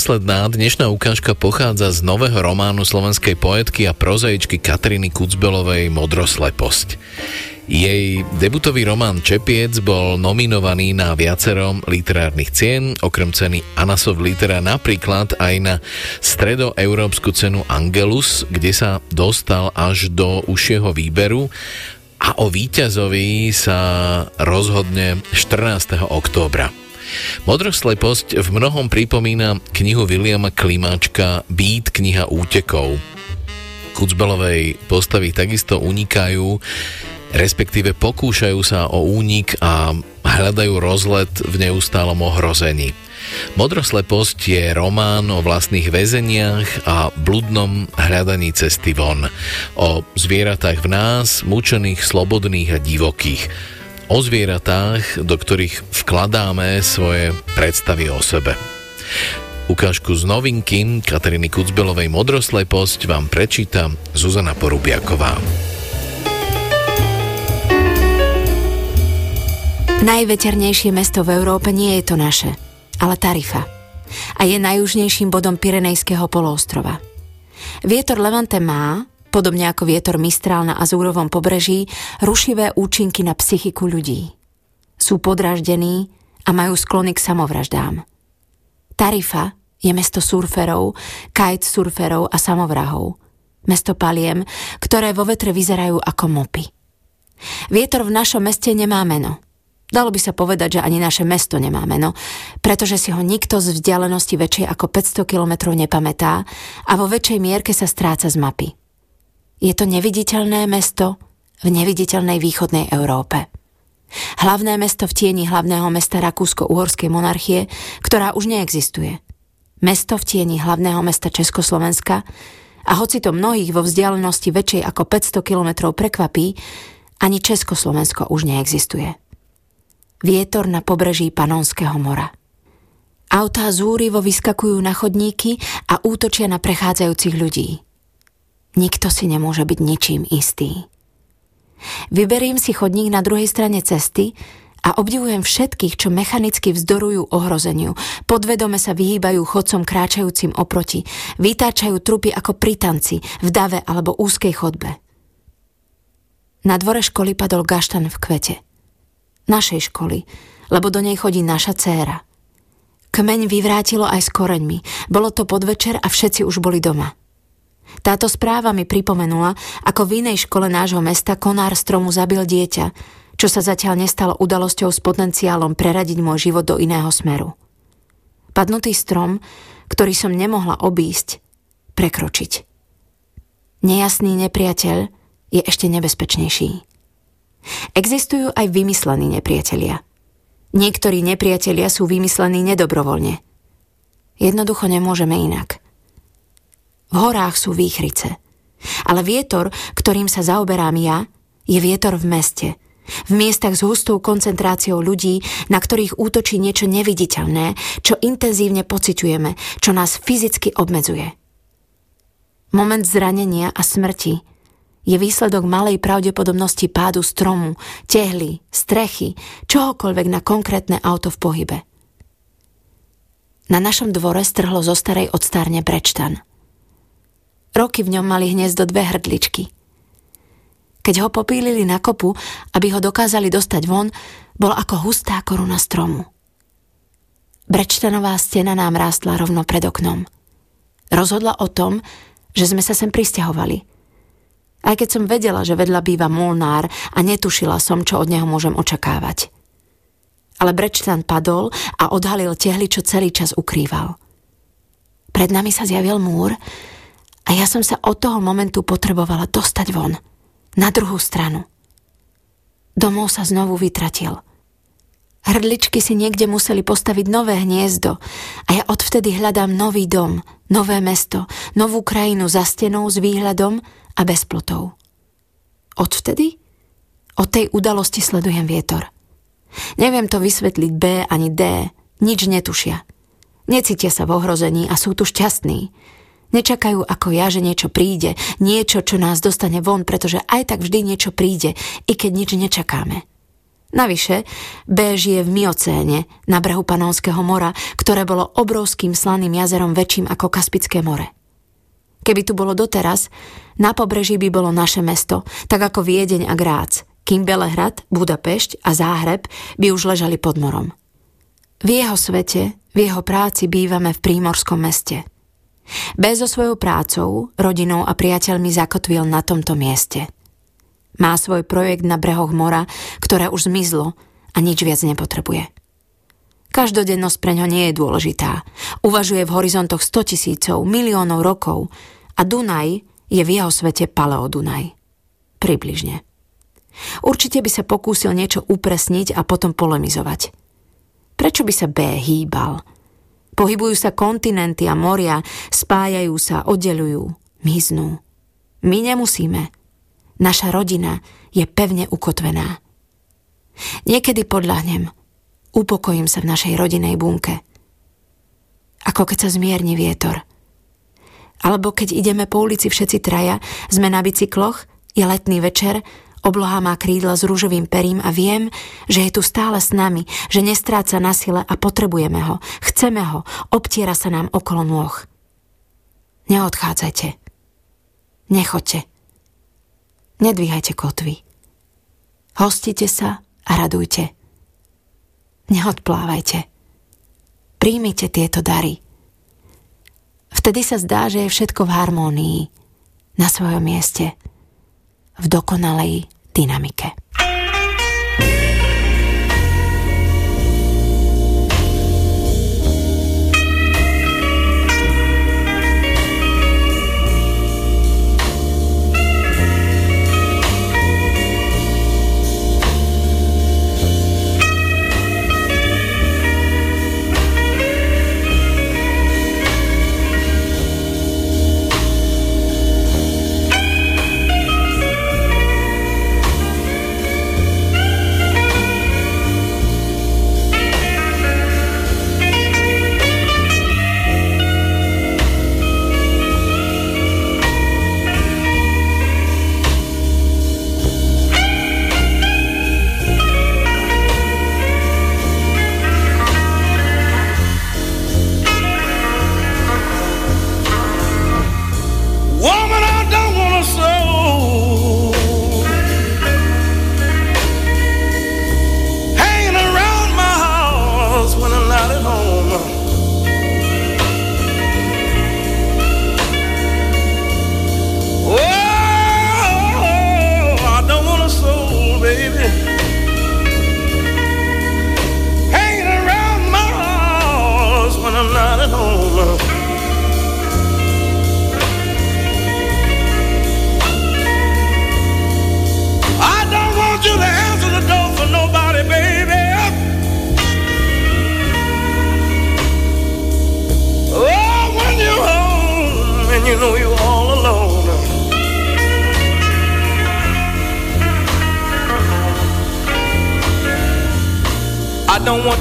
Predposledná dnešná ukážka pochádza z nového románu slovenskej poetky a prozaičky Katriny Kucbelovej Modrosleposť. Jej debutový román Čepiec bol nominovaný na viacero literárnych cien, okrem ceny Anasov Litera napríklad aj na stredoeurópsku cenu Angelus, kde sa dostal až do užšieho výberu a o víťazovi sa rozhodne 14. októbra. Modrosleposť v mnohom pripomína knihu Williama Klimáčka Být kniha útekov. Kucbelovej postavy takisto unikajú respektíve pokúšajú sa o únik a hľadajú rozlet v neustálom ohrození. Modrosleposť je román o vlastných väzeniach a bludnom hľadaní cesty von. O zvieratách v nás, mučených, slobodných a divokých. O zvieratách, do ktorých vkladáme svoje predstavy o sebe. Ukážku z novinky Katariny Kucbelovej Modrosleposť vám prečíta Zuzana Porubiaková. Najveternejšie mesto v Európe nie je to naše, ale Tarifa. A je najjužnejším bodom Pirenejského poloostrova. Vietor Levante má, podobne ako vietor Mistral na Azúrovom pobreží, rušivé účinky na psychiku ľudí. Sú podraždení a majú sklony k samovraždám. Tarifa je mesto surferov, kitesurferov a samovrahov. Mesto paliem, ktoré vo vetre vyzerajú ako mopy. Vietor v našom meste nemá meno – Dalo by sa povedať, že ani naše mesto nemá meno, pretože si ho nikto z vzdialenosti väčšej ako 500 kilometrov nepamätá a vo väčšej mierke sa stráca z mapy. Je to neviditeľné mesto v neviditeľnej východnej Európe. Hlavné mesto v tieni hlavného mesta Rakúsko-Uhorskej monarchie, ktorá už neexistuje. Mesto v tieni hlavného mesta Československa a hoci to mnohých vo vzdialenosti väčšej ako 500 kilometrov prekvapí, ani Československo už neexistuje vietor na pobreží Panonského mora. Autá zúrivo vyskakujú na chodníky a útočia na prechádzajúcich ľudí. Nikto si nemôže byť ničím istý. Vyberiem si chodník na druhej strane cesty a obdivujem všetkých, čo mechanicky vzdorujú ohrozeniu, podvedome sa vyhýbajú chodcom kráčajúcim oproti, vytáčajú trupy ako pri tanci, v dave alebo úzkej chodbe. Na dvore školy padol gaštan v kvete – našej školy, lebo do nej chodí naša dcéra. Kmeň vyvrátilo aj s koreňmi. Bolo to podvečer a všetci už boli doma. Táto správa mi pripomenula, ako v inej škole nášho mesta konár stromu zabil dieťa, čo sa zatiaľ nestalo udalosťou s potenciálom preradiť môj život do iného smeru. Padnutý strom, ktorý som nemohla obísť, prekročiť. Nejasný nepriateľ je ešte nebezpečnejší. Existujú aj vymyslení nepriatelia. Niektorí nepriatelia sú vymyslení nedobrovoľne. Jednoducho nemôžeme inak. V horách sú výchrice. Ale vietor, ktorým sa zaoberám ja, je vietor v meste. V miestach s hustou koncentráciou ľudí, na ktorých útočí niečo neviditeľné, čo intenzívne pociťujeme, čo nás fyzicky obmedzuje. Moment zranenia a smrti je výsledok malej pravdepodobnosti pádu stromu, tehly, strechy, čohokoľvek na konkrétne auto v pohybe. Na našom dvore strhlo zo starej odstárne brečtan. Roky v ňom mali hniezdo dve hrdličky. Keď ho popílili na kopu, aby ho dokázali dostať von, bol ako hustá koruna stromu. Brečtanová stena nám rástla rovno pred oknom. Rozhodla o tom, že sme sa sem pristahovali – aj keď som vedela, že vedľa býva Molnár a netušila som, čo od neho môžem očakávať. Ale Brečtan padol a odhalil tehly, čo celý čas ukrýval. Pred nami sa zjavil múr a ja som sa od toho momentu potrebovala dostať von, na druhú stranu. Domov sa znovu vytratil. Hrdličky si niekde museli postaviť nové hniezdo a ja odvtedy hľadám nový dom, nové mesto, novú krajinu za stenou s výhľadom, a bez plotov. Odvtedy? Od tej udalosti sledujem vietor. Neviem to vysvetliť B ani D, nič netušia. Necítia sa v ohrození a sú tu šťastní. Nečakajú ako ja, že niečo príde, niečo, čo nás dostane von, pretože aj tak vždy niečo príde, i keď nič nečakáme. Navyše, B žije v Miocéne, na brehu Panónskeho mora, ktoré bolo obrovským slaným jazerom väčším ako Kaspické more. Keby tu bolo doteraz, na pobreží by bolo naše mesto, tak ako Viedeň a Grác, kým Belehrad, Budapešť a Záhreb by už ležali pod morom. V jeho svete, v jeho práci bývame v prímorskom meste. Bez so svojou prácou, rodinou a priateľmi zakotvil na tomto mieste – má svoj projekt na brehoch mora, ktoré už zmizlo a nič viac nepotrebuje. Každodennosť pre ňo nie je dôležitá. Uvažuje v horizontoch 100 tisícov, miliónov rokov a Dunaj je v jeho svete Paleo Dunaj. Približne. Určite by sa pokúsil niečo upresniť a potom polemizovať. Prečo by sa B hýbal? Pohybujú sa kontinenty a moria, spájajú sa, oddelujú, miznú. My nemusíme. Naša rodina je pevne ukotvená. Niekedy podľahnem, upokojím sa v našej rodinej bunke. Ako keď sa zmierni vietor. Alebo keď ideme po ulici všetci traja, sme na bicykloch, je letný večer, obloha má krídla s rúžovým perím a viem, že je tu stále s nami, že nestráca na sile a potrebujeme ho, chceme ho, obtiera sa nám okolo nôh. Neodchádzajte. Nechoďte. Nedvíhajte kotvy. Hostite sa a radujte. Neodplávajte. Príjmite tieto dary. Vtedy sa zdá, že je všetko v harmónii, na svojom mieste, v dokonalej dynamike.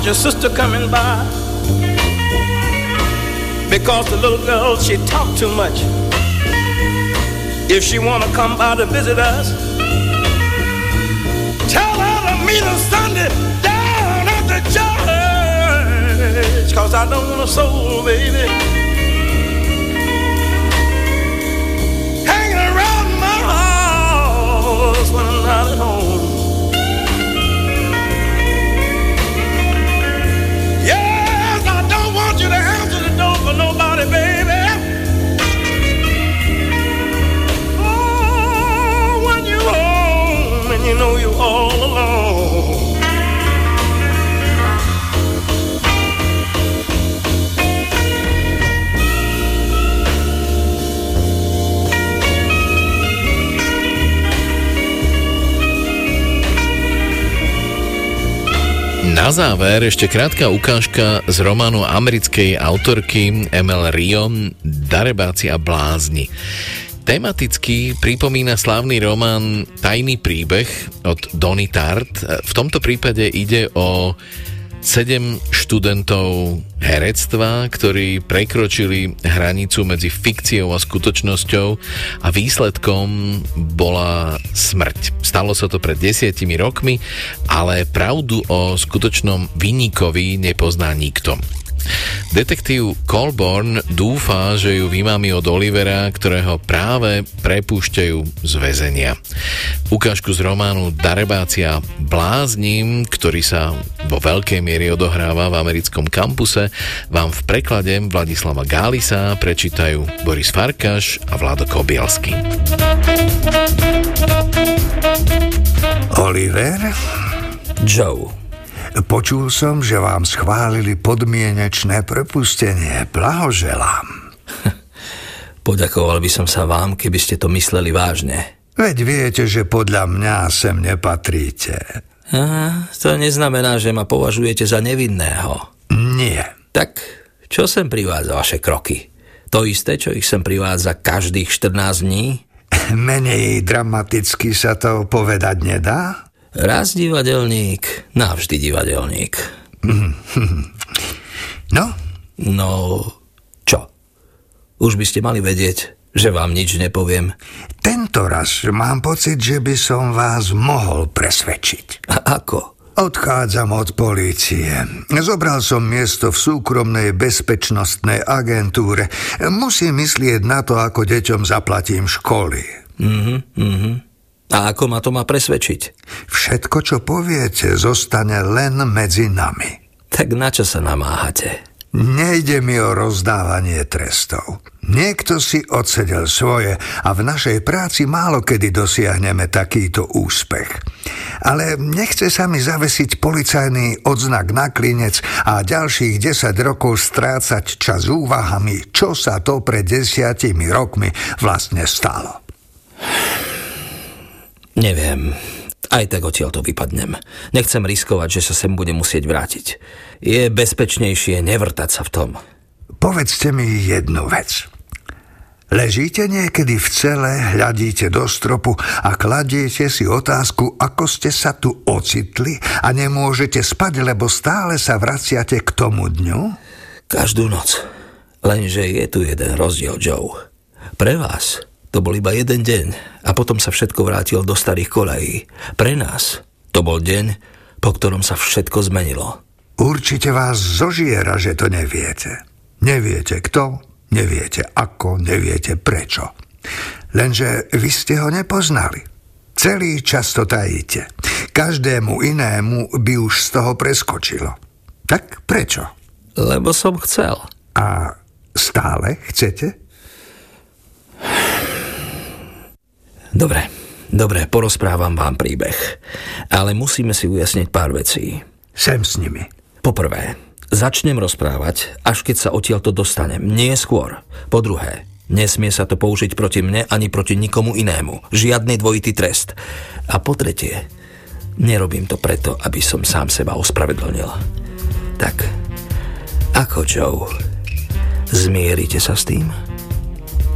Your sister coming by. Because the little girl she talked too much. If she want to come by to visit us tell her to meet us sunday down at the church. Cause i don't want a soul baby all alone. Na záver ešte krátka ukážka z románu americkej autorky ML Rio Darebáci a blázni. Tematicky pripomína slávny román Tajný príbeh od Donny Tart. V tomto prípade ide o sedem študentov herectva, ktorí prekročili hranicu medzi fikciou a skutočnosťou a výsledkom bola smrť. Stalo sa to pred desiatimi rokmi, ale pravdu o skutočnom vyníkovi nepozná nikto. Detektív Colborn dúfa, že ju vymámi od Olivera, ktorého práve prepúšťajú z väzenia. Ukážku z románu Darebácia blázním, ktorý sa vo veľkej miere odohráva v americkom kampuse, vám v preklade Vladislava Gálisa prečítajú Boris Farkaš a Vlado Kobielsky. Oliver? Joe. Počul som, že vám schválili podmienečné prepustenie. Blahoželám. [LAUGHS] Poďakoval by som sa vám, keby ste to mysleli vážne. Veď viete, že podľa mňa sem nepatríte. A, to neznamená, že ma považujete za nevinného. Nie. Tak čo sem privádza vaše kroky? To isté, čo ich sem privádza každých 14 dní? Menej dramaticky sa to povedať nedá? Raz divadelník, navždy divadelník. [LAUGHS] No? No, čo? Už by ste mali vedieť, že vám nič nepoviem. Tento raz mám pocit, že by som vás mohol presvedčiť. A ako? Odchádzam od polície. Zobral som miesto v súkromnej bezpečnostnej agentúre. Musím myslieť na to, ako deťom zaplatím školy. Mhm, mhm. A ako ma to má presvedčiť? Všetko, čo poviete, zostane len medzi nami. Tak na čo sa namáhate? Nejde mi o rozdávanie trestov. Niekto si odsedel svoje a v našej práci málo kedy dosiahneme takýto úspech. Ale nechce sa mi zavesiť policajný odznak na klinec a ďalších 10 rokov strácať čas úvahami, čo sa to pred desiatimi rokmi vlastne stalo. Neviem. Aj tak odtiaľ to vypadnem. Nechcem riskovať, že sa sem budem musieť vrátiť. Je bezpečnejšie nevrtať sa v tom. Povedzte mi jednu vec. Ležíte niekedy v cele, hľadíte do stropu a kladiete si otázku, ako ste sa tu ocitli a nemôžete spať, lebo stále sa vraciate k tomu dňu? Každú noc. Lenže je tu jeden rozdiel, Joe. Pre vás to bol iba jeden deň a potom sa všetko vrátil do starých kolejí. Pre nás to bol deň, po ktorom sa všetko zmenilo. Určite vás zožiera, že to neviete. Neviete kto, neviete ako, neviete prečo. Lenže vy ste ho nepoznali. Celý čas to tajíte. Každému inému by už z toho preskočilo. Tak prečo? Lebo som chcel. A stále chcete? Dobre, dobre, porozprávam vám príbeh. Ale musíme si ujasniť pár vecí. Sem s nimi. Poprvé, začnem rozprávať, až keď sa odtiaľto dostanem. Nie skôr. Po druhé, nesmie sa to použiť proti mne ani proti nikomu inému. Žiadny dvojitý trest. A po tretie, nerobím to preto, aby som sám seba ospravedlnil. Tak, ako Joe, zmierite sa s tým?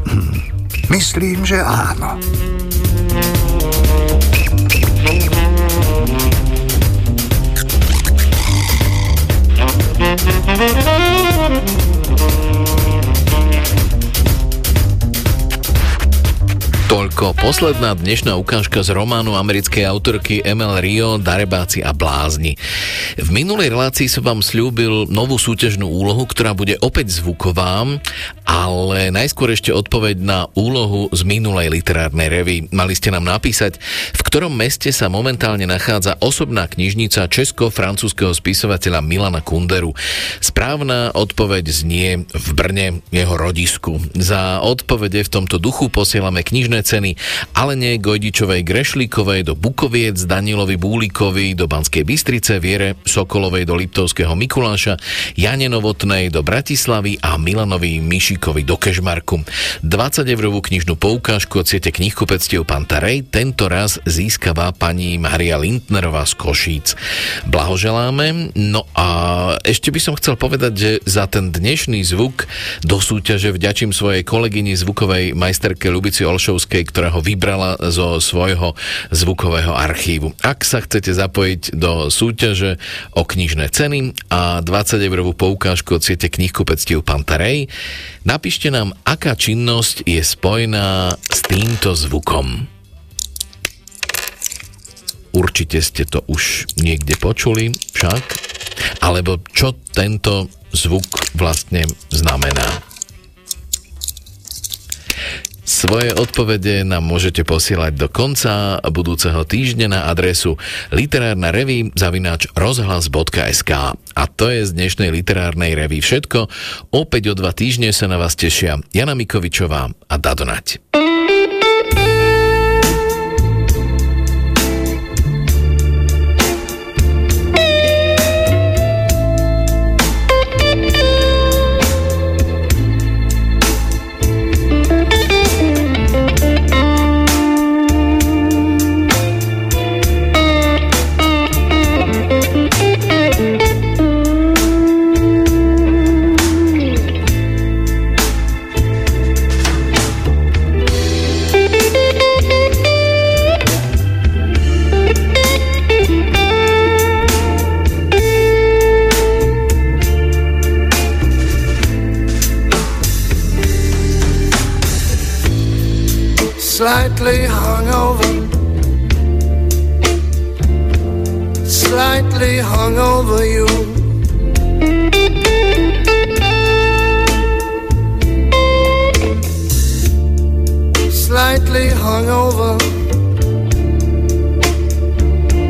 Hm, myslím, že áno. Toľko posledná dnešná ukážka z románu americkej autorky ML Rio Darebáci a blázni. V minulej relácii som vám slúbil novú súťažnú úlohu, ktorá bude opäť zvuková, ale najskôr ešte odpoveď na úlohu z minulej literárnej revy. Mali ste nám napísať, v ktorom meste sa momentálne nachádza osobná knižnica česko-francúzského spisovateľa Milana Kunderu. Správna odpoveď znie v Brne, jeho rodisku. Za odpovede v tomto duchu posielame knižné ceny Alene Gojdičovej Grešlíkovej do Bukoviec, Danilovi Búlikovi do Banskej Bystrice, Viere Sokolovej do Liptovského Mikuláša, Jane Novotnej do Bratislavy a Milanovi Miši košíkovi do kešmarku. 20 eurovú knižnú poukážku od siete knihkupectiev Pantarej tento raz získava pani Maria Lindnerová z Košíc. Blahoželáme. No a ešte by som chcel povedať, že za ten dnešný zvuk do súťaže vďačím svojej kolegyni zvukovej majsterke Lubici Olšovskej, ktorá ho vybrala zo svojho zvukového archívu. Ak sa chcete zapojiť do súťaže o knižné ceny a 20 eurovú poukážku od siete knihkupectiev Pantarej, napíšte nám, aká činnosť je spojená s týmto zvukom. Určite ste to už niekde počuli, však? Alebo čo tento zvuk vlastne znamená? Svoje odpovede nám môžete posielať do konca budúceho týždňa na adresu literárna revy zavináč rozhlas.sk A to je z dnešnej literárnej revy všetko. Opäť o dva týždne sa na vás tešia Jana Mikovičová a Dadonať. Slightly hungover, slightly hungover you. Slightly hungover,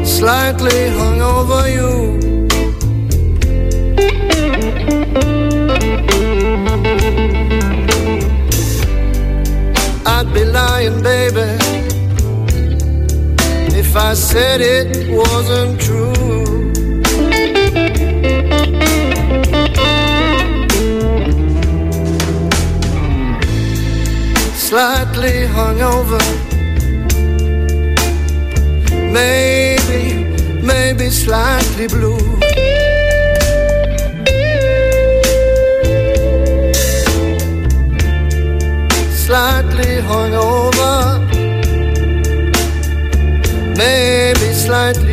slightly hungover you. I'd be lying, baby, if I said it wasn't true. Slightly hungover, maybe, maybe slightly blue. Going over, maybe slightly.